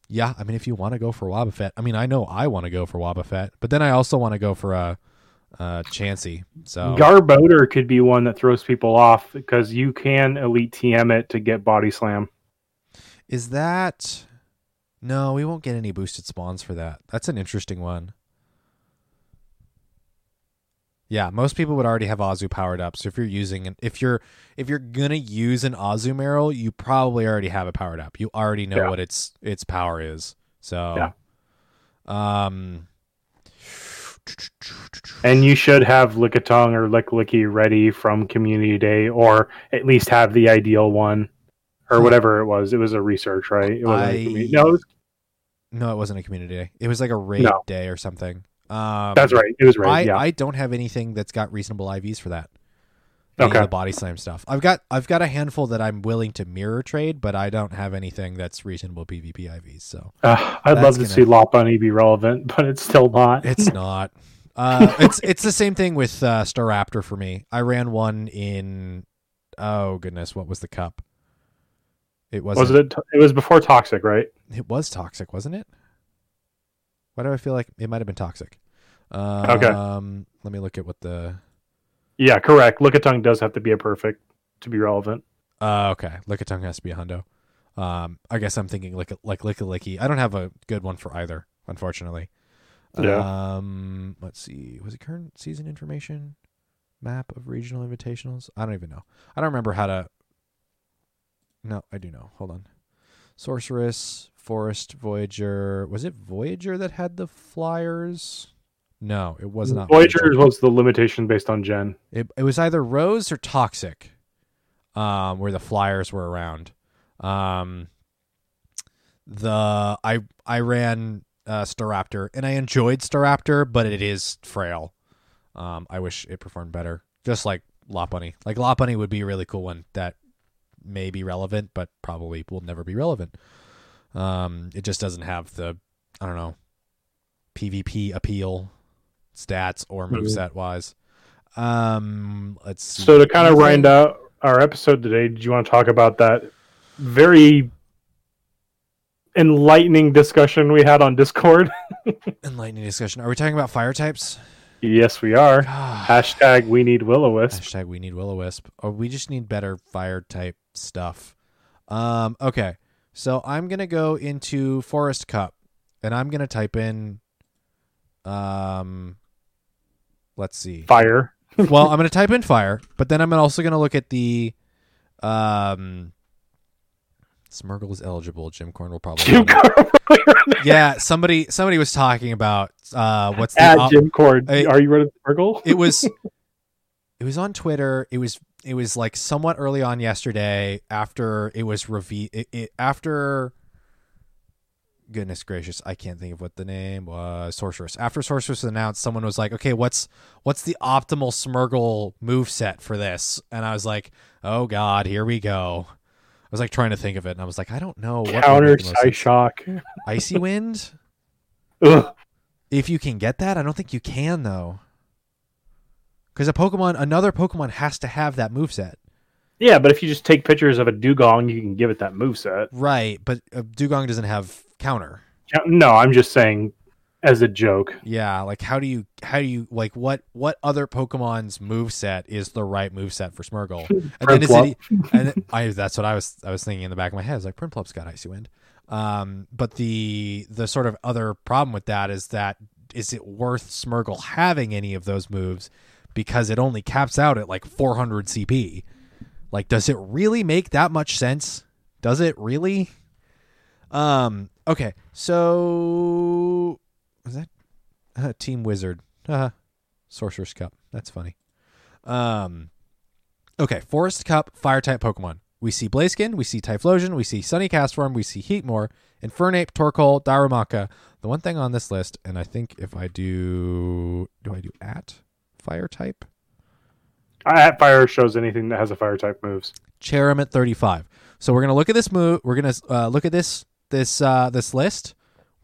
yeah. I mean, if you want to go for Wobbuffet, I mean, I know I want to go for Wobbuffet, but then I also want to go for a, uh Chansey. So Garbodor could be one that throws people off because you can elite TM it to get body slam. is that? No, we won't get any boosted spawns for that. That's an interesting one. Yeah, most people would already have Azu powered up. So if you're using an, if you're if you're gonna use an Azumarill, you probably already have it powered up. You already know Yeah. what its its power is. So Yeah. um And you should have Lickitung or Lickilicky ready from Community Day, or at least have the ideal one or whatever it was. It was a research, right? It wasn't a I- commu- no, it was, No, it wasn't a community day. It was like a raid No. day or something. Um, that's right. It was right. I, yeah. I don't have anything that's got reasonable IVs for that. Any Okay. The body slam stuff. I've got I've got a handful that I'm willing to mirror trade, but I don't have anything that's reasonable PvP IVs. So Uh, I'd love to gonna- see Bunny be relevant, but it's still not. it's not. Uh, it's it's the same thing with uh, Staraptor for me. I ran one in. Oh goodness, what was the cup? It was was it? It was before Toxic, right? It was toxic, wasn't it? Why do I feel like it might have been toxic? Um, Okay. Let me look at what the. Yeah, correct. Look at Tongue does have to be a perfect to be relevant. Uh, okay, Lickitung has to be a hundo. Um, I guess I'm thinking like like Lickilicky. I don't have a good one for either, unfortunately. Yeah. Um, let's see. Was it current season information? Map of regional invitationals. I don't even know. I don't remember how to. No, I do know. Hold on. Sorceress, Forest, Voyager. Was it Voyager that had the flyers? No, it was not. Voyager was the limitation based on Gen. It, it was either Rose or Toxic, um, where the flyers were around. Um, the I I ran uh, Staraptor and I enjoyed Staraptor, but it is frail. Um, I wish it performed better, just like Lopunny. Like Lopunny would be a really cool one that may be relevant, but probably will never be relevant. Um, it just doesn't have the I don't know PvP appeal, stats or Mhm. moveset wise. Um, let's see. So to kind of round out our episode today, did you want to talk about that very enlightening discussion we had on Discord? enlightening discussion. Are we talking about fire types? yes, we are. Hashtag Hashtag we need Will-O-Wisp. we need will o wisp, or we just need better fire type stuff. Um, okay, so I'm gonna go into Forest Cup, and I'm gonna type in. Um, let's see. Fire. well, I'm gonna type in fire, but then I'm also gonna look at the, um. Smeargle is eligible. Jim Corn will probably. Jim yeah, somebody somebody was talking about uh what's the At op- Jim Cord. I- Are you ready to Smeargle? it was it was on Twitter. It was it was like somewhat early on yesterday after it was revealed after goodness gracious, I can't think of what the name was. Sorceress. After Sorceress announced, someone was like, "Okay, what's what's the optimal Smeargle move set for this?" And I was like, "Oh god, here we go." I was like trying to think of it, and I was like, "I don't know what Counter most Icy Wind." Ugh. If you can get that, I don't think you can though. Because a Pokemon, another Pokemon has to have that moveset. Yeah, but if you just take pictures of a Dewgong, you can give it that moveset. Right, but uh, Dewgong doesn't have counter. No, I'm just saying as a joke. Yeah, like how do you how do you like what what other Pokemon's moveset is the right moveset for Smeargle? And then is it and then, I that's what I was I was thinking in the back of my head. I was like Prinplup's got Icy Wind. Um, but the the sort of other problem with that is that is it worth Smeargle having any of those moves because it only caps out at like 400 CP. Like does it really make that much sense? Does it really? Um okay. So was that uh, Team Wizard? Uh, Sorcerer's Cup. That's funny. Um okay, Forest Cup fire type Pokemon. We see Blaziken, we see Typhlosion, we see Sunny Castform, we see Heatmor, Infernape, Torkoal, Darumaka. The one thing on this list, and I think if I do, do I do at fire type? At fire shows anything that has a fire type moves. Cherrim at 35. So we're gonna look at this move. We're gonna uh, look at this this uh, this list.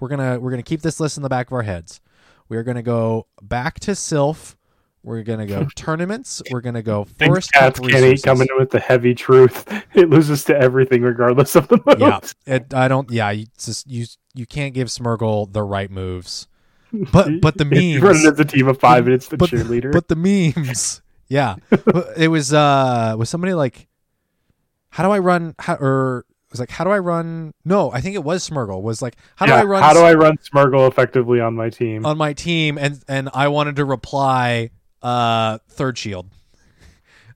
We're gonna we're gonna keep this list in the back of our heads. We're gonna go back to Silph. We're gonna go tournaments. We're gonna go Think Forest cats Cup can't eat coming with the heavy truth. It loses to everything regardless of the moves. Yeah, it, I don't. Yeah, you just you you can't give Smeargle the right moves. But but the If you run it memes. as a team of five and it's the but, cheerleader. but the memes. Yeah, it was uh was somebody like, how do I run? How or it was like how do I run? No, I think it was Smeargle. Was like how Yeah, do I run? How do I run Smeargle effectively on my team? on my team? And and I wanted to reply uh third shield.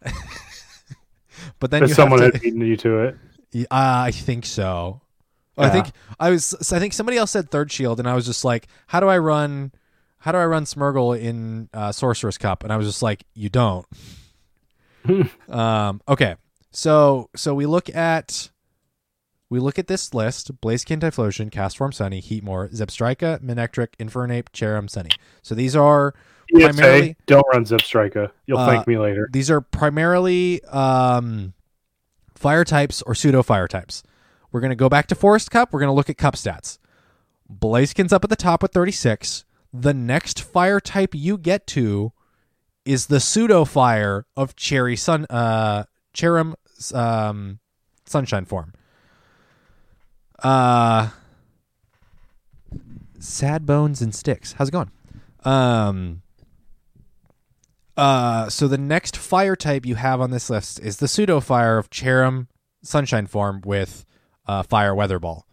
but then you someone to, had beaten you to it. Yeah, I think so. I think I was. I think somebody else said third shield, and I was just like, "How do I run? How do I run Smeargle in uh, Sorcerer's Cup?" And I was just like, "You don't." um. Okay. So so we look at we look at this list: Blaziken, Typhlosion, Castform, Sunny, Heatmor, Zebstrika, Manectric, Infernape, Cherrim, Sunny. So these are Primarily- don't run Zipstrika. You'll Uh, thank me later. these are primarily um, fire types or pseudo fire types. We're going to go back to Forest Cup. We're going to look at Cup stats. Blaziken's up at the top with 36. The next fire type you get to is the pseudo fire of Cherry Sun, uh, Cherrim um, Sunshine form. Uh, sad bones and sticks. How's it going? Um, uh, so the next fire type you have on this list is the pseudo fire of Cherrim Sunshine form with uh, fire weather ball.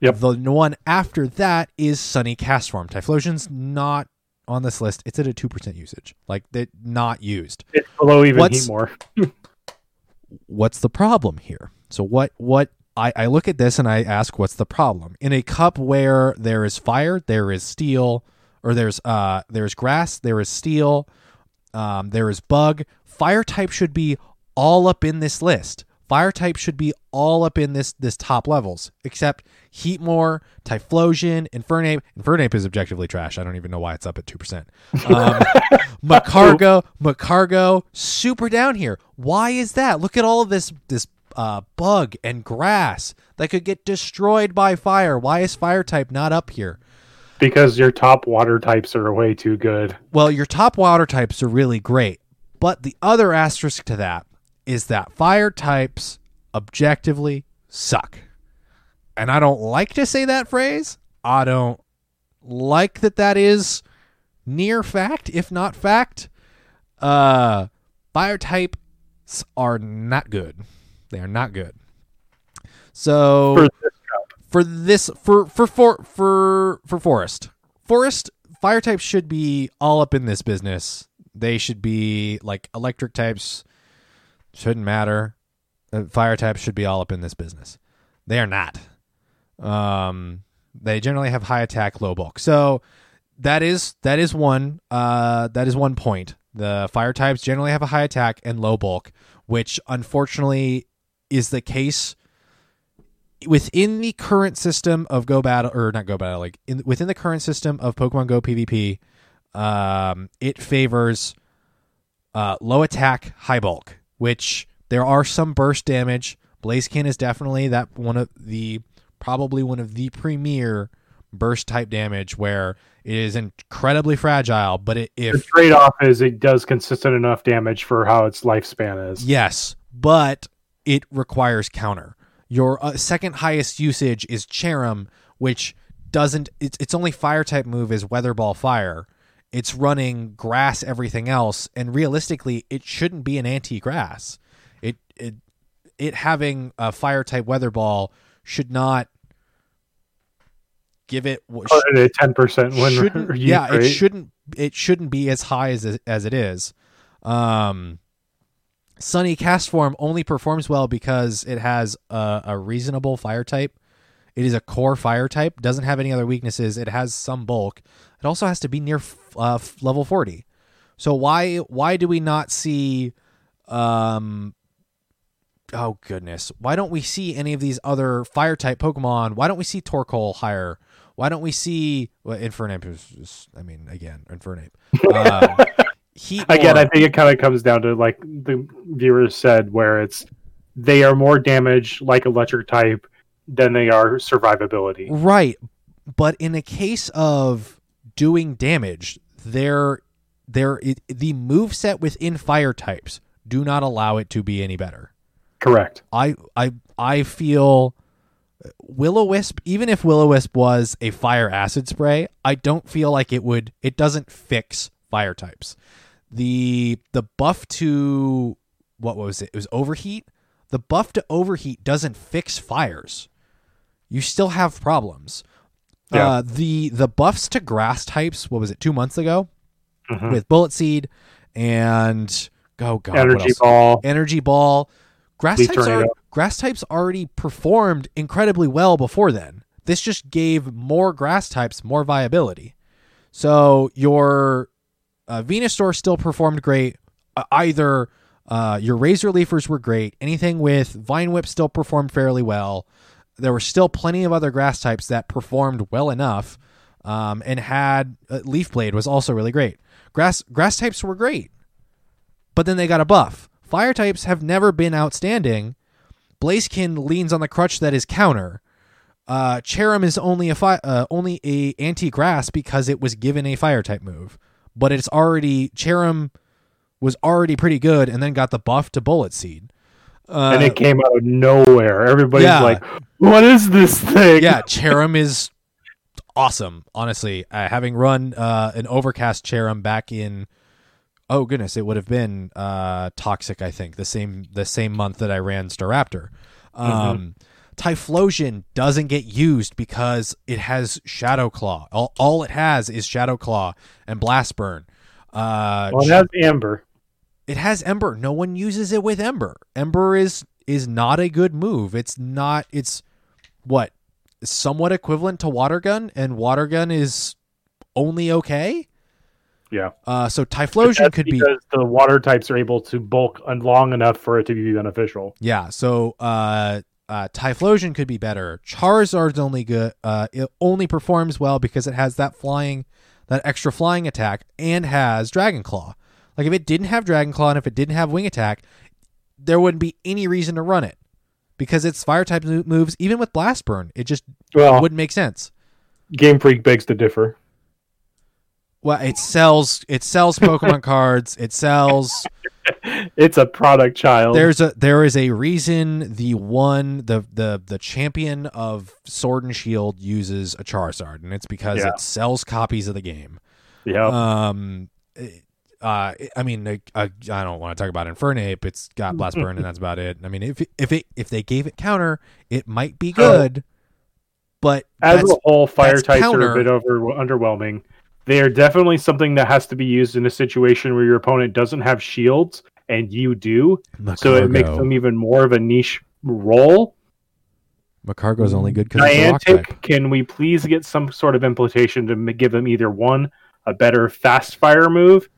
Yep. The one after that is Sunny cast form. Typhlosion's not on this list. It's at a two percent usage. Like they not used. It's below even what's- Heatmor. What's the problem here? So what what I, I look at this and I ask what's the problem? In a cup where there is fire, there is steel, or there's uh there's grass, there is steel, um, there is bug. Fire type should be all up in this list. Fire type should be all up in this this top levels, except Heatmor, Typhlosion, Infernape. Infernape is objectively trash. I don't even know why it's up at two percent. Um, Magcargo, Magcargo, super down here. Why is that? Look at all of this this uh, bug and grass that could get destroyed by fire. Why is fire type not up here? because your top water types are way too good. Well, your top water types are really great, but the other asterisk to that is that fire types objectively suck. And I don't like to say that phrase. I don't like that that is near fact, if not fact. Uh fire types are not good. They are not good. So For this for this for for for for for forest forest fire types should be all up in this business they should be like electric types shouldn't matter. Uh, fire types should be all up in this business. They are not. Um they generally have high attack low bulk. So that is that is one uh that is one point. The fire types generally have a high attack and low bulk which unfortunately is the case within the current system of Go Battle or not Go Battle, like in, within the current system of Pokemon Go PvP, um, it favors uh, low attack, high bulk. Which there are some burst damage. Blaziken is definitely that one of the probably one of the premier burst type damage where it is incredibly fragile. But it, The if trade off is it does consistent enough damage for how its lifespan is. Yes, but it requires counter. Your uh, second highest usage is Cherrim, which doesn't. It's it's only fire type move is Weather Ball Fire. It's running grass, everything else, and realistically, it shouldn't be an anti grass. It it it having a fire type Weather Ball should not give it. what Put ten percent win shouldn't, rate. yeah, it shouldn't it shouldn't be as high as as it is. Um, Sunny cast form only performs well because it has a, a reasonable fire type. It is a core fire type. Doesn't have any other weaknesses. It has some bulk. It also has to be near uh, level forty. So why why do we not see? Um, oh goodness, why don't we see any of these other fire type Pokemon? Why don't we see Torkoal higher? Why don't we see well, Infernape? Is, is, I mean, again, Infernape. Um, Heatmor, Again, I think it kind of comes down to like the viewers said, where it's they are more damage like electric type than they are survivability. right, but in a case of doing damage, there, there, it, the move set within fire types do not allow it to be any better. Correct. I, I, I feel Will-O-Wisp. Even if Will-O-Wisp was a fire acid spray, I don't feel like it would. It doesn't fix fire types. The the buff to what was it? It was overheat. The buff to overheat doesn't fix fires. You still have problems. Yeah. Uh, the the buffs to grass types. What was it? Two months ago Mhm. with Bullet Seed and oh god, Energy ball. energy ball. Grass Leaf types, already, grass types already performed incredibly well before then. This just gave more grass types more viability. So your uh, Venusaur still performed great. Uh, either uh, your Razor Leafers were great. Anything with Vine Whip still performed fairly well. There were still plenty of other grass types that performed well enough, um, and had uh, Leaf Blade was also really great. Grass grass types were great, but then they got a buff. Fire types have never been outstanding. Blaziken leans on the crutch that is counter. Uh, is only a fi- uh, only a anti grass because it was given a fire type move, but it's already Cherrim was already pretty good and then got the buff to Bullet Seed. Uh, and it came out of nowhere. Everybody's yeah. like, "What is this thing?" yeah, Cherrim is awesome. Honestly, uh, having run uh, an overcast Cherrim back in oh goodness, it would have been uh, toxic. I think the same the same month that I ran Staraptor. Um, Typhlosion doesn't get used because it has Shadow Claw. All, all it has is Shadow Claw and Blast Burn. Uh, Well, it has Ember. It has Ember. No one uses it with Ember. Ember is is not a good move. It's not. It's what somewhat equivalent to Water Gun, and Water Gun is only okay. Yeah. Uh, so Typhlosion could be because the water types are able to bulk long enough for it to be beneficial. yeah. So uh, uh, Typhlosion could be better. Charizard's only good. Uh, it only performs well because it has that flying, that extra flying attack, and has Dragon Claw. Like if it didn't have Dragon Claw and if it didn't have Wing Attack, there wouldn't be any reason to run it because it's Fire type moves. Even with Blast Burn, it just Well, wouldn't make sense. Game Freak begs to differ. Well, it sells. It sells Pokemon cards. It sells. It's a product child. There's a there is a reason the one the the the champion of Sword and Shield uses a Charizard, and it's because Yeah. it sells copies of the game. yeah. Um, it- uh, I mean, I, I I don't want to talk about Infernape. It's got Blast Burn, and that's about it. I mean, if if it if they gave it counter, it might be good, but As a whole, fire types counter. are a bit over underwhelming. They are definitely something that has to be used in a situation where your opponent doesn't have shields and you do, so it makes them even more of a niche role. Magcargo's only good because it's a rock type. Niantic, can we please get some sort of implementation to give them either one, a better fast fire move,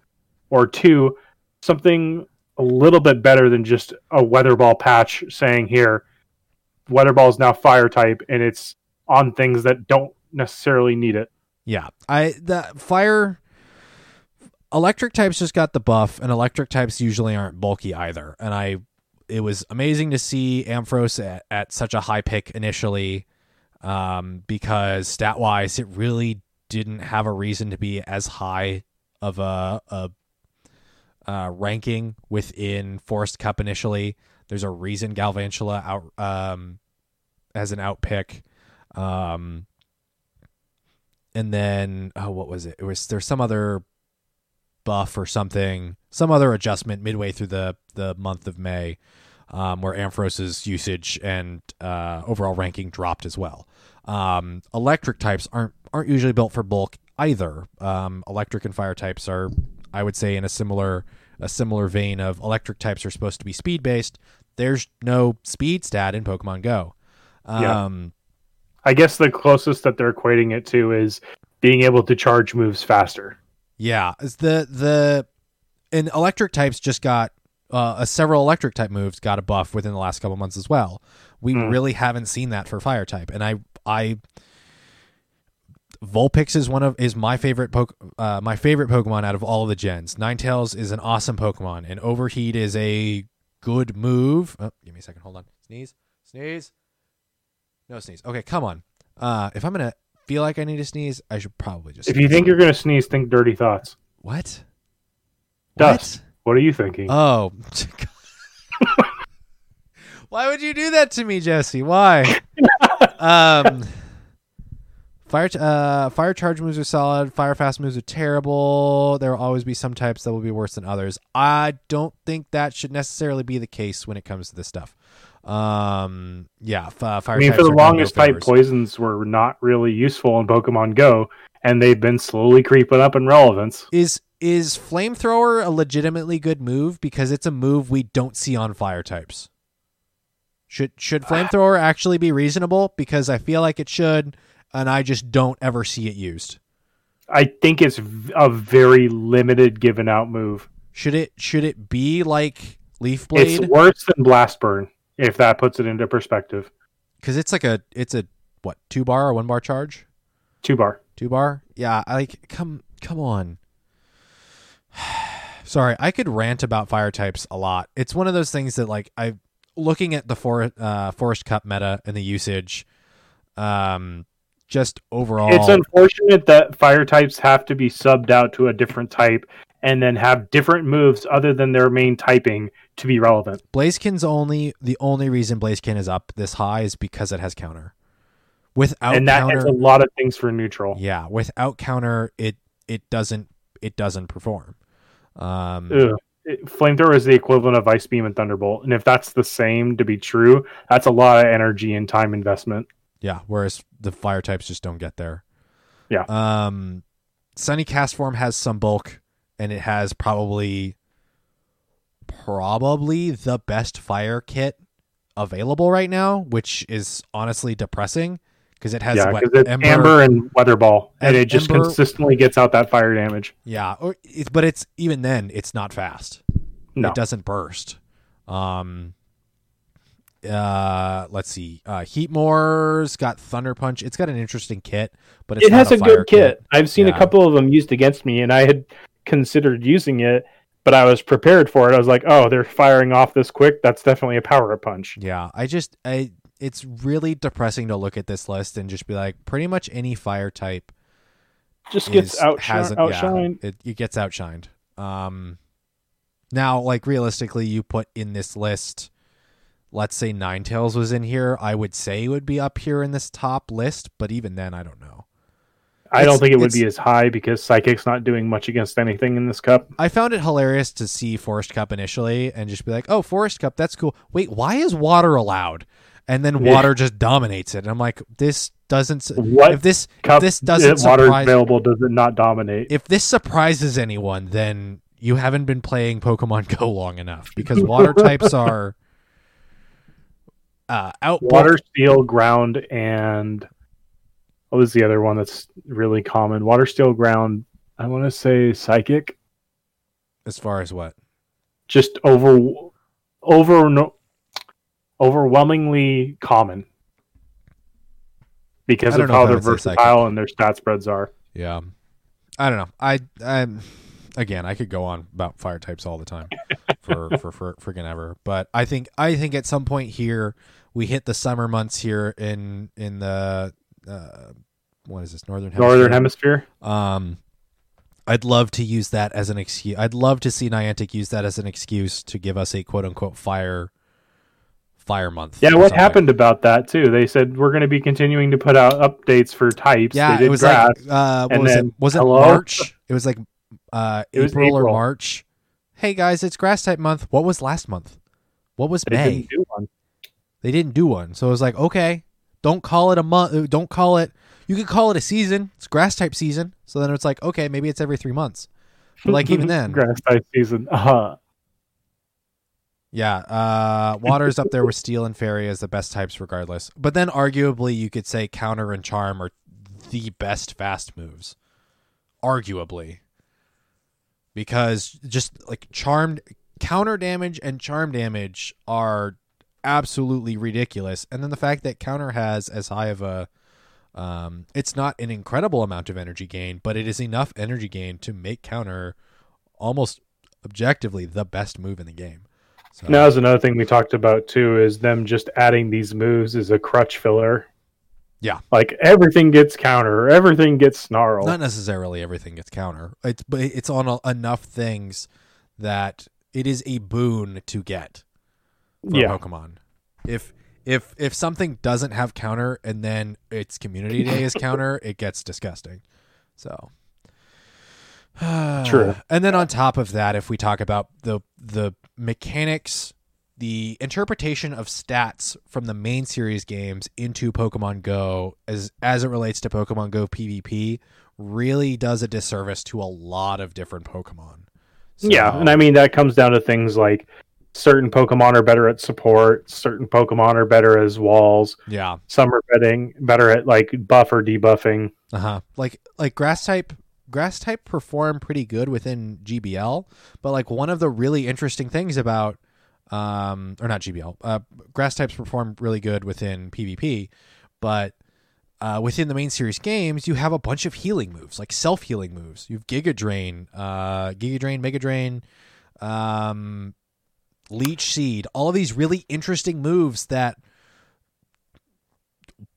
or two, something a little bit better than just a weather ball patch saying here, weather ball is now fire type and it's on things that don't necessarily need it. Yeah, I the fire electric types just got the buff, and electric types usually aren't bulky either. And I, it was amazing to see Ampharos at, at such a high pick initially, um, because stat wise, it really didn't have a reason to be as high of a, a uh, ranking within Forest Cup initially. There's a reason Galvantula out um, as an out pick. Um, and then oh what was it it was there's some other buff or something some other adjustment midway through the the month of may um, where Ampharos's usage and uh, overall ranking dropped as well um, electric types aren't aren't usually built for bulk either um, electric and fire types are i would say in a similar a similar vein of electric types are supposed to be speed based there's no speed stat in pokemon go Yeah. um, I guess the closest that they're equating it to is being able to charge moves faster. Yeah, the the and electric types just got uh, a several electric type moves got a buff within the last couple months as well. We Mm. really haven't seen that for fire type, and I I Vulpix is one of is my favorite poke uh, my favorite Pokemon out of all of the gens. Ninetales is an awesome Pokemon, and Overheat is a good move. Oh, give me a second. Hold on. Sneeze. Sneeze. No sneeze. Okay, come on. Uh, if I'm gonna feel like I need to sneeze, I should probably just. If you think you're going to sneeze, think dirty thoughts. what? Dust. What are you thinking? Oh. Why would you do that to me, Jesse? Why? um, fire uh, fire charge moves are solid. Fire fast moves are terrible. There will always be some types that will be worse than others. I don't think that should necessarily be the case when it comes to this stuff. Um, yeah, f- uh, fire. I mean, for the no longest, type poisons were not really useful in Pokemon Go, and they've been slowly creeping up in relevance. is is flamethrower a legitimately good move because it's a move we don't see on fire types should should flamethrower actually be reasonable because i feel like it should and i just don't ever see it used I think it's a very limited given out move. should it should it be like leaf blade It's worse than Blast Burn, if that puts it into perspective. because it's like a it's a what two bar or one bar charge Two bar. two bar yeah I like come come on sorry i could rant about fire types a lot it's one of those things that like i looking at the for, uh, forest cup meta and the usage um just overall It's unfortunate that fire types have to be subbed out to a different type and then have different moves other than their main typing to be relevant. Blaziken's only the only reason blazekin is up this high is because it has counter without and that counter has a lot of things for neutral. yeah without counter it it doesn't it doesn't perform um Ugh. Flamethrower is the equivalent of Ice Beam and Thunderbolt, and if that's the same to be true, that's a lot of energy and time investment. Yeah, whereas the fire types just don't get there. Yeah. Um Sunny Castform has some bulk and it has probably probably the best fire kit available right now, which is honestly depressing because it has yeah, what it's Ember, and Weather Ball, and Em- it just Ember- consistently gets out that fire damage. Yeah, or it's, but it's even then it's not fast. No. It doesn't burst. Um uh let's see. Uh Heatmor's got Thunder Punch. It's got an interesting kit, but it's it not has a, fire good kit. I've seen Yeah. a couple of them used against me, and I had considered using it, but I was prepared for it. I was like, "Oh, they're firing off this quick. That's definitely a power punch." Yeah, I just I it's really depressing to look at this list and just be like pretty much any fire type Just gets is- hasn't- outshined. Yeah, it, it gets outshined. Um, now, like realistically, you put in this list, let's say Ninetales was in here, I would say it would be up here in this top list, but even then, I don't know. I It's- don't think it would be as high because Psychic's not doing much against anything in this cup. I found it hilarious to see Forest Cup initially and just be like, "Oh, Forest Cup, that's cool." Wait, why is water allowed? And then Yeah. water just dominates it. And I'm like, this doesn't. What If this cup this doesn't water is surprise- available does it not dominate? if this surprises anyone, then you haven't been playing Pokemon Go long enough because water types are uh, out. Water, steel, ground, and what was the other one that's really common? Water, steel, ground. I want to say psychic. as far as what? Just over, over, no, overwhelmingly common because of how they're would say psychic. versatile and their stat spreads are. Yeah, I don't know. I I'm again, I could go on about fire types all the time for for for freaking ever. But I think I think at some point here we hit the summer months here in in the uh, what is this northern hemisphere? Northern Hemisphere. Um, I'd love to use that as an excuse. I'd love to see Niantic use that as an excuse to give us a quote unquote fire fire month. Yeah, what something. happened about that too? They said we're going to be continuing to put out updates for types. Yeah, they it was grass. like uh, what and was it? then- Was it hello? March? It was like uh, It was April, or April. March. Hey guys, it's grass type month. What was last month? What was They May? Didn't do one. They didn't do one, so it was like okay, don't call it a month. Don't call it. You could call it a season. It's grass type season. So then it's like okay, maybe it's every three months. But like even then, grass type season. Uh-huh. Yeah, uh, water's up there with steel and fairy as the best types, regardless. But then, arguably, you could say counter and charm are the best fast moves. Arguably, because just like charmed counter damage and charm damage are absolutely ridiculous. And then the fact that counter has as high of a um, it's not an incredible amount of energy gain, but it is enough energy gain to make counter almost objectively the best move in the game. So, Now, is another thing we talked about too is them just adding these moves as a crutch filler. Yeah. like everything gets counter, everything gets snarl. not necessarily everything gets counter. It's but it's on a, enough things that it is a boon to get for Yeah. Pokemon. If if if something doesn't have counter and then its community day is counter, it gets disgusting. So True. And then on top of that, if we talk about the the mechanics, the interpretation of stats from the main series games into Pokemon Go as as it relates to Pokemon Go PvP really does a disservice to a lot of different Pokemon. So- Yeah, and I mean that comes down to things like certain Pokemon are better at support, certain Pokemon are better as walls, yeah. some are betting better at like buff or debuffing. Uh-huh. Like like grass type grass type perform pretty good within GBL, but like one of the really interesting things about um, or not GBL. Uh, grass types perform really good within PvP, but uh, within the main series games, you have a bunch of healing moves, like self healing moves. You have Giga Drain, uh, Giga Drain, Mega Drain, um, Leech Seed, all these really interesting moves that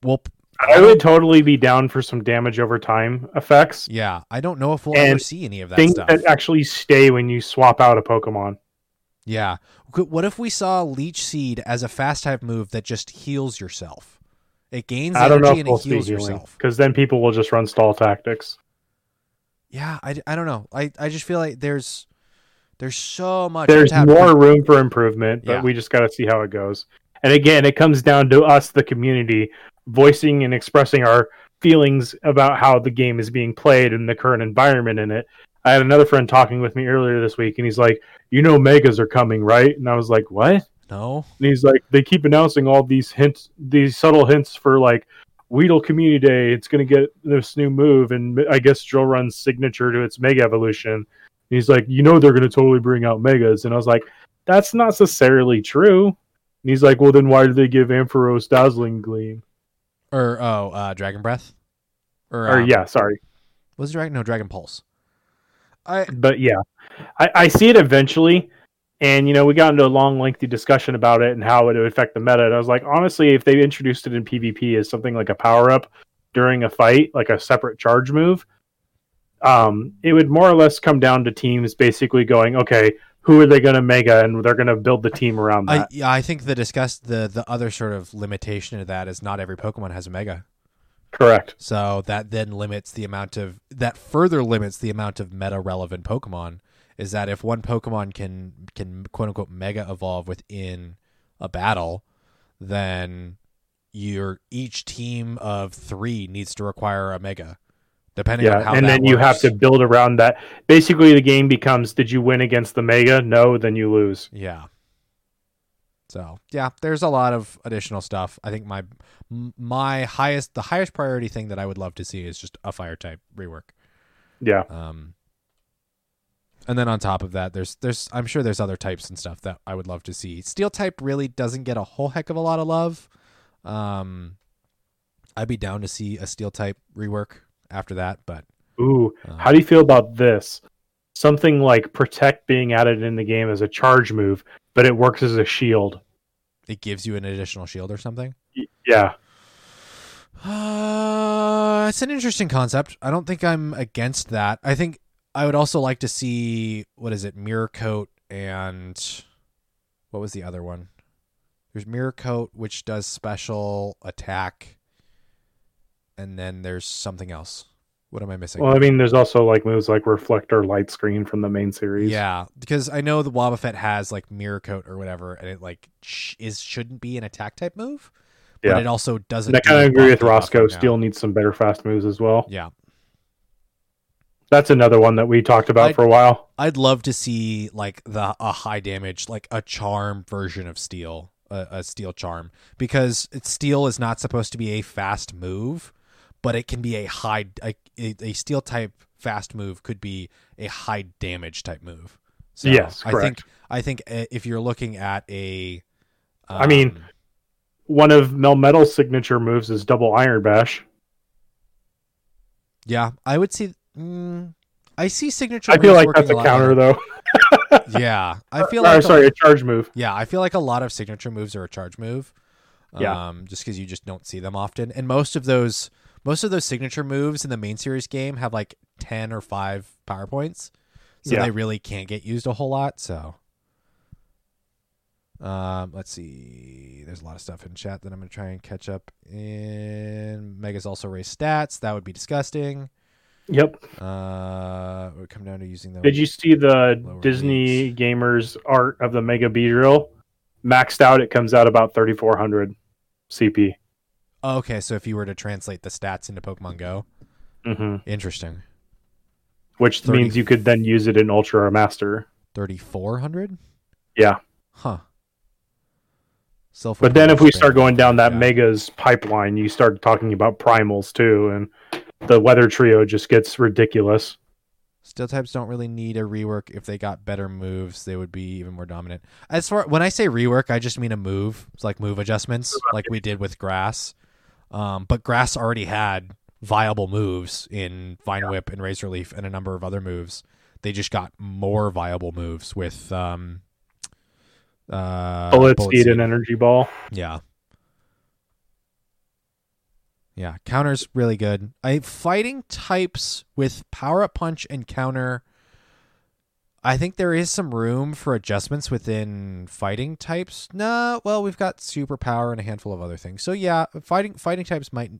will. I would totally be down for some damage over time effects. Yeah, I don't know if we'll ever see any of that Things stuff. that actually stay when you swap out a Pokemon. Yeah. What if we saw Leech Seed as a fast type move that just heals yourself? It gains I don't know energy if and we'll it heals yourself. because then people will just run stall tactics. Yeah, I, I don't know. I, I just feel like there's there's so much There's more room for improvement, but Yeah. we just got to see how it goes. And again, it comes down to us, the community, voicing and expressing our feelings about how the game is being played and the current environment in it. I had another friend talking with me earlier this week, and he's like, "You know, megas are coming, right?" And I was like, "What?" No. And he's like, they keep announcing all these hints, these subtle hints for like Weedle Community Day. It's going to get this new move, and I guess Drill Run's signature to its Mega Evolution. And he's like, you know, they're going to totally bring out Megas, and I was like, that's not necessarily true. And he's like, well, then why did they give Ampharos Dazzling Gleam? Or oh, uh, Dragon Breath. Or, Or um, yeah, sorry, Was it Dragon? No, Dragon Pulse. I but yeah, I, I see it eventually. And you know, we got into a long, lengthy discussion about it and how it would affect the meta. And I was like, honestly, if they introduced it in PvP as something like a power up during a fight, like a separate charge move, um, it would more or less come down to teams basically going, okay, who are they going to mega, and they're going to build the team around I that. yeah, I think the discuss the the other sort of limitation of that is not every Pokemon has a Mega. Correct. So that then limits the amount of that further limits the amount of meta relevant Pokemon. Is that if one Pokemon can can quote unquote mega evolve within a battle, then your each team of three needs to require a mega, depending on Yeah, how. and that then you have to build around that. Basically, the game becomes: Did you win against the mega? No, then you lose. Yeah. So yeah, there's a lot of additional stuff. I think my my highest the highest priority thing that I would love to see is just a fire type rework. Yeah, Um, and then on top of that, there's there's I'm sure there's other types and stuff that I would love to see. Steel type really doesn't get a whole heck of a lot of love. Um, I'd be down to see a steel type rework after that, but Ooh, uh, how do you feel about this? Something like protect being added in the game as a charge move, but it works as a shield. it gives you an additional shield or something. Yeah, Uh, it's an interesting concept. I don't think I'm against that. I think I would also like to see what is it, Mirror Coat and what was the other one? There's Mirror Coat, which does special attack, and then there's something else. What am I missing? well, I mean, there's also like moves like reflector, light screen from the main series. yeah, because I know the Wobbuffet has like Mirror Coat or whatever, and it like sh- is shouldn't be an attack type move, but Yeah. it also doesn't. and I kind of agree with Roscoe. Steel needs some better fast moves as well. Yeah, That's another one that we talked about I- for a while. I'd love to see like the a high damage, like a charm version of steel, a, a steel charm, because steel is not supposed to be a fast move, but it can be a high a, a, a steel type fast move could be a high damage type move. So Yes, I think correct. I think uh, if you're looking at a, I mean, um, One of Melmetal's signature moves is double Iron Bash. yeah, I would see. Mm, I see signature. I feel like that's a lot counter, though. Yeah, I feel Or, like a- sorry, a charge move. Yeah, I feel like a lot of signature moves are a charge move. Yeah. Um, just because you just don't see them often, and most of those most of those signature moves in the main series game have like ten or five power points, so Yeah. they really can't get used a whole lot. So, um, let's see. There's a lot of stuff in chat that I'm gonna try and catch up in. Megas also raised stats. That would be disgusting. Yep. Uh, it would come down to using them. Did you see the Disney gamers art of the Mega Beedrill? Maxed out, it comes out about 3,400 CP. Oh, okay, so if you were to translate the stats into Pokemon Go, hmm interesting. Which 30 means you could then use it in Ultra or Master. Thirty four hundred. Yeah. Huh. Self. But then if we start going down that Yeah. Megas pipeline, you start talking about primals too, and the Weather Trio just gets ridiculous. Steel types don't really need a rework. If they got better moves, they would be even more dominant. As far when I say rework, I just mean a move. It's like move adjustments, like we did with grass. Um, but grass already had viable moves in Vine Whip and Razor Leaf and a number of other moves. They just got more viable moves with um, uh, Bullet Seed, and energy ball. yeah. Yeah, counter's really good. I fighting types with power up punch and counter. I think there is some room for adjustments within fighting types. No, well, we've got superpower and a handful of other things. So yeah, fighting fighting types might.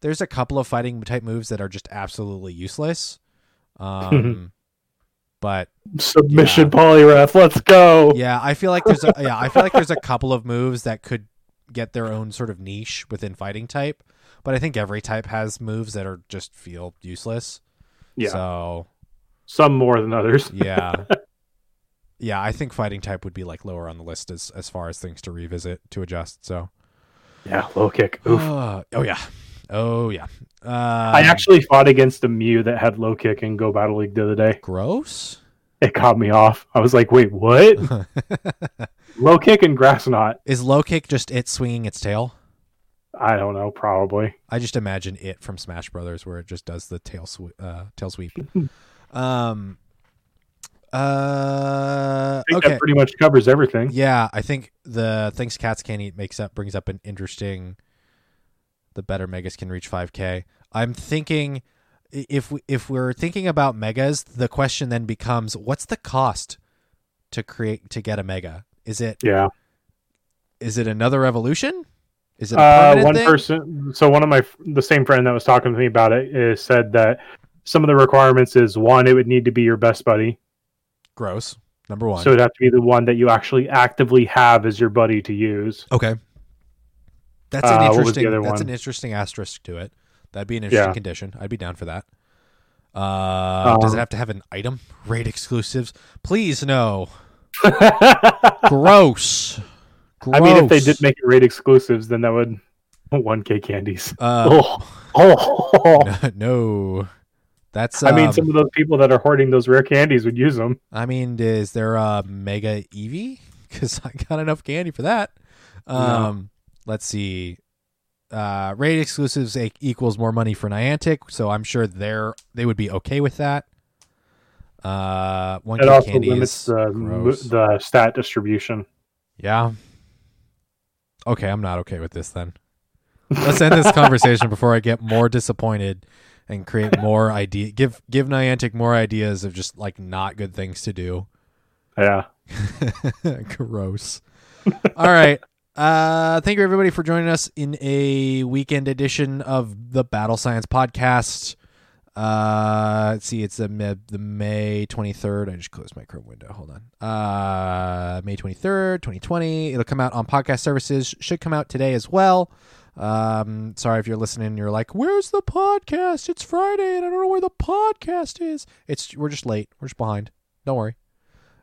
There's a couple of fighting type moves that are just absolutely useless. Um, but Submission Poliwrath. Let's go. yeah, I feel like there's a yeah, I feel like there's a couple of moves that could get their own sort of niche within fighting type, but I think every type has moves that are just feel useless. Yeah. So, Some more than others. yeah. yeah, I think fighting type would be like lower on the list as as far as things to revisit to adjust. So, Yeah. Low kick. Oof. Uh, oh yeah. Oh yeah. Uh, I actually fought against a Mew that had low kick in Go Battle League the other day. gross. It caught me off. I was like, wait, what? low kick and grass knot. Is low kick just it swinging its tail? I don't know, probably. I just imagine it from Smash Brothers, where it just does the tail sw- uh, tail sweep. um. Uh. I think Okay. that pretty much covers everything. Yeah, I think the things cats can't eat makes up brings up an interesting. The better megas can reach 5k. I'm thinking if we, if we're thinking about megas, the question then becomes, what's the cost to create to get a mega? Is it Yeah. is it another evolution? Is it a Uh, one thing? person. So one of my the same friend that was talking to me about it is said that some of the requirements is one, it would need to be your best buddy. Gross. Number one. So it'd have to be the one that you actually actively have as your buddy to use. Okay. That's Uh, an what was the interesting. That's one? an interesting asterisk to it. That'd be an interesting Yeah. condition. I'd be down for that. Uh, does it Um, have to have an item? Raid exclusives? Please no. I Gross. Gross. mean, if they did make it raid exclusives, then that would 1k candies. Uh, Oh, oh. no. That's. I mean, um, some of those people that are hoarding those rare candies would use them. I mean, is there a Mega Eevee? Because I got enough candy for that. Um, Let's see. Uh, raid exclusives equals more money for Niantic, so I'm sure they're they would be okay with that. Uh, one It also limits the the stat distribution. yeah. Okay, I'm not okay with this then. Let's end this conversation before I get more disappointed and create more idea. Give give Niantic more ideas of just like not good things to do. Yeah. Gross. All right. Uh, thank you everybody for joining us in a weekend edition of the Battle Science Podcast. Uh, let's see, it's the May, the May twenty third. I just closed my Chrome window. Hold on. Uh, May twenty third, twenty twenty. It'll come out on podcast services. Should come out today as well. Um, sorry if you're listening. and You're like, "Where's the podcast? It's Friday, and I don't know where the podcast is." It's we're just late. We're just behind. Don't worry.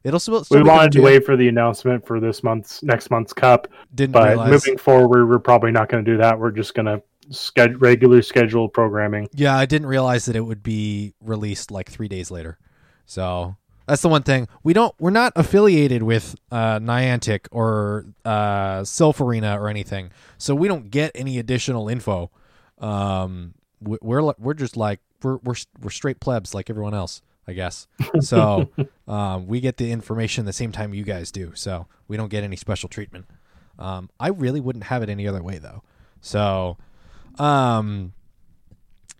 It'll still. still We wanted to wait for the announcement for this month's next month's cup, Didn't but realize. moving forward, we're probably not going to do that. We're just going to sched- regular scheduled programming. Yeah, I didn't realize that it would be released like three days later. So that's the one thing we don't. We're not affiliated with uh, Niantic or uh, Silph Arena or anything, so we don't get any additional info. Um, we- we're we're just like we're we're we're straight plebs like everyone else, I guess. So um, we get the information the same time you guys do. So we don't get any special treatment. Um, I really wouldn't have it any other way though. So. Um,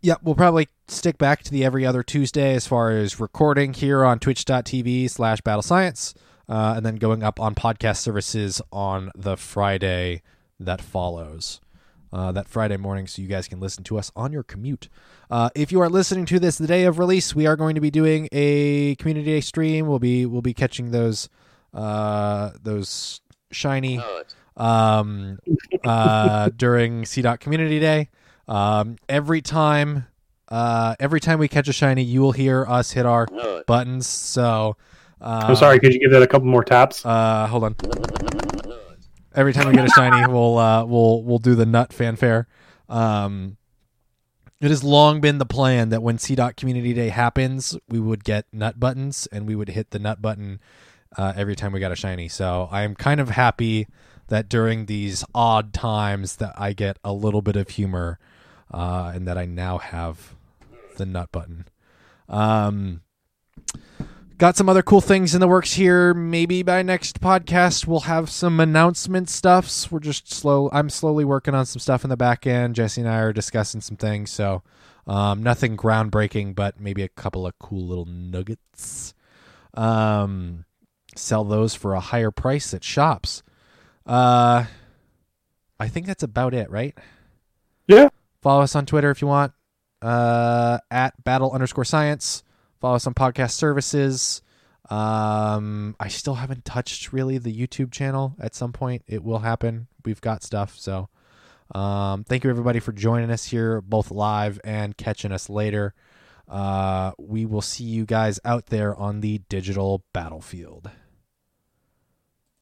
yeah, we'll probably stick back to the every other Tuesday as far as recording here on twitch.tv slash battle science, uh, and then going up on podcast services on the Friday that follows. Uh, that Friday morning, so you guys can listen to us on your commute. Uh, if you are listening to this the day of release, we are going to be doing a community day stream. We'll be we'll be catching those uh, those shiny Nut. Um, uh, during Seedot Community Day. Um, every time, uh, every time we catch a shiny, you will hear us hit our buttons. So, uh, I'm sorry, could you give that a couple more taps? Uh, hold on. Every time we get a shiny, we'll uh, we'll we'll do the nut fanfare. Um, It has long been the plan that when Seedot Community Day happens, we would get nut buttons and we would hit the nut button uh, every time we got a shiny. So I am kind of happy that during these odd times that I get a little bit of humor uh, and that I now have the nut button. Um, got some other cool things in the works here. Maybe by next podcast we'll have some announcement stuffs. We're just slow. I'm slowly working on some stuff in the back end. Jesse and I are discussing some things, so um, nothing groundbreaking, but maybe a couple of cool little nuggets. Um, sell those for a higher price at shops. Uh, I think that's about it, right? Yeah. Follow us on Twitter if you want. Uh, at battle underscore science. Follow us on podcast services. Um, I still haven't touched really the YouTube channel. At some point, it will happen. We've got stuff. So, um, thank you everybody for joining us here, both live and catching us later. Uh, we will see you guys out there on the digital battlefield.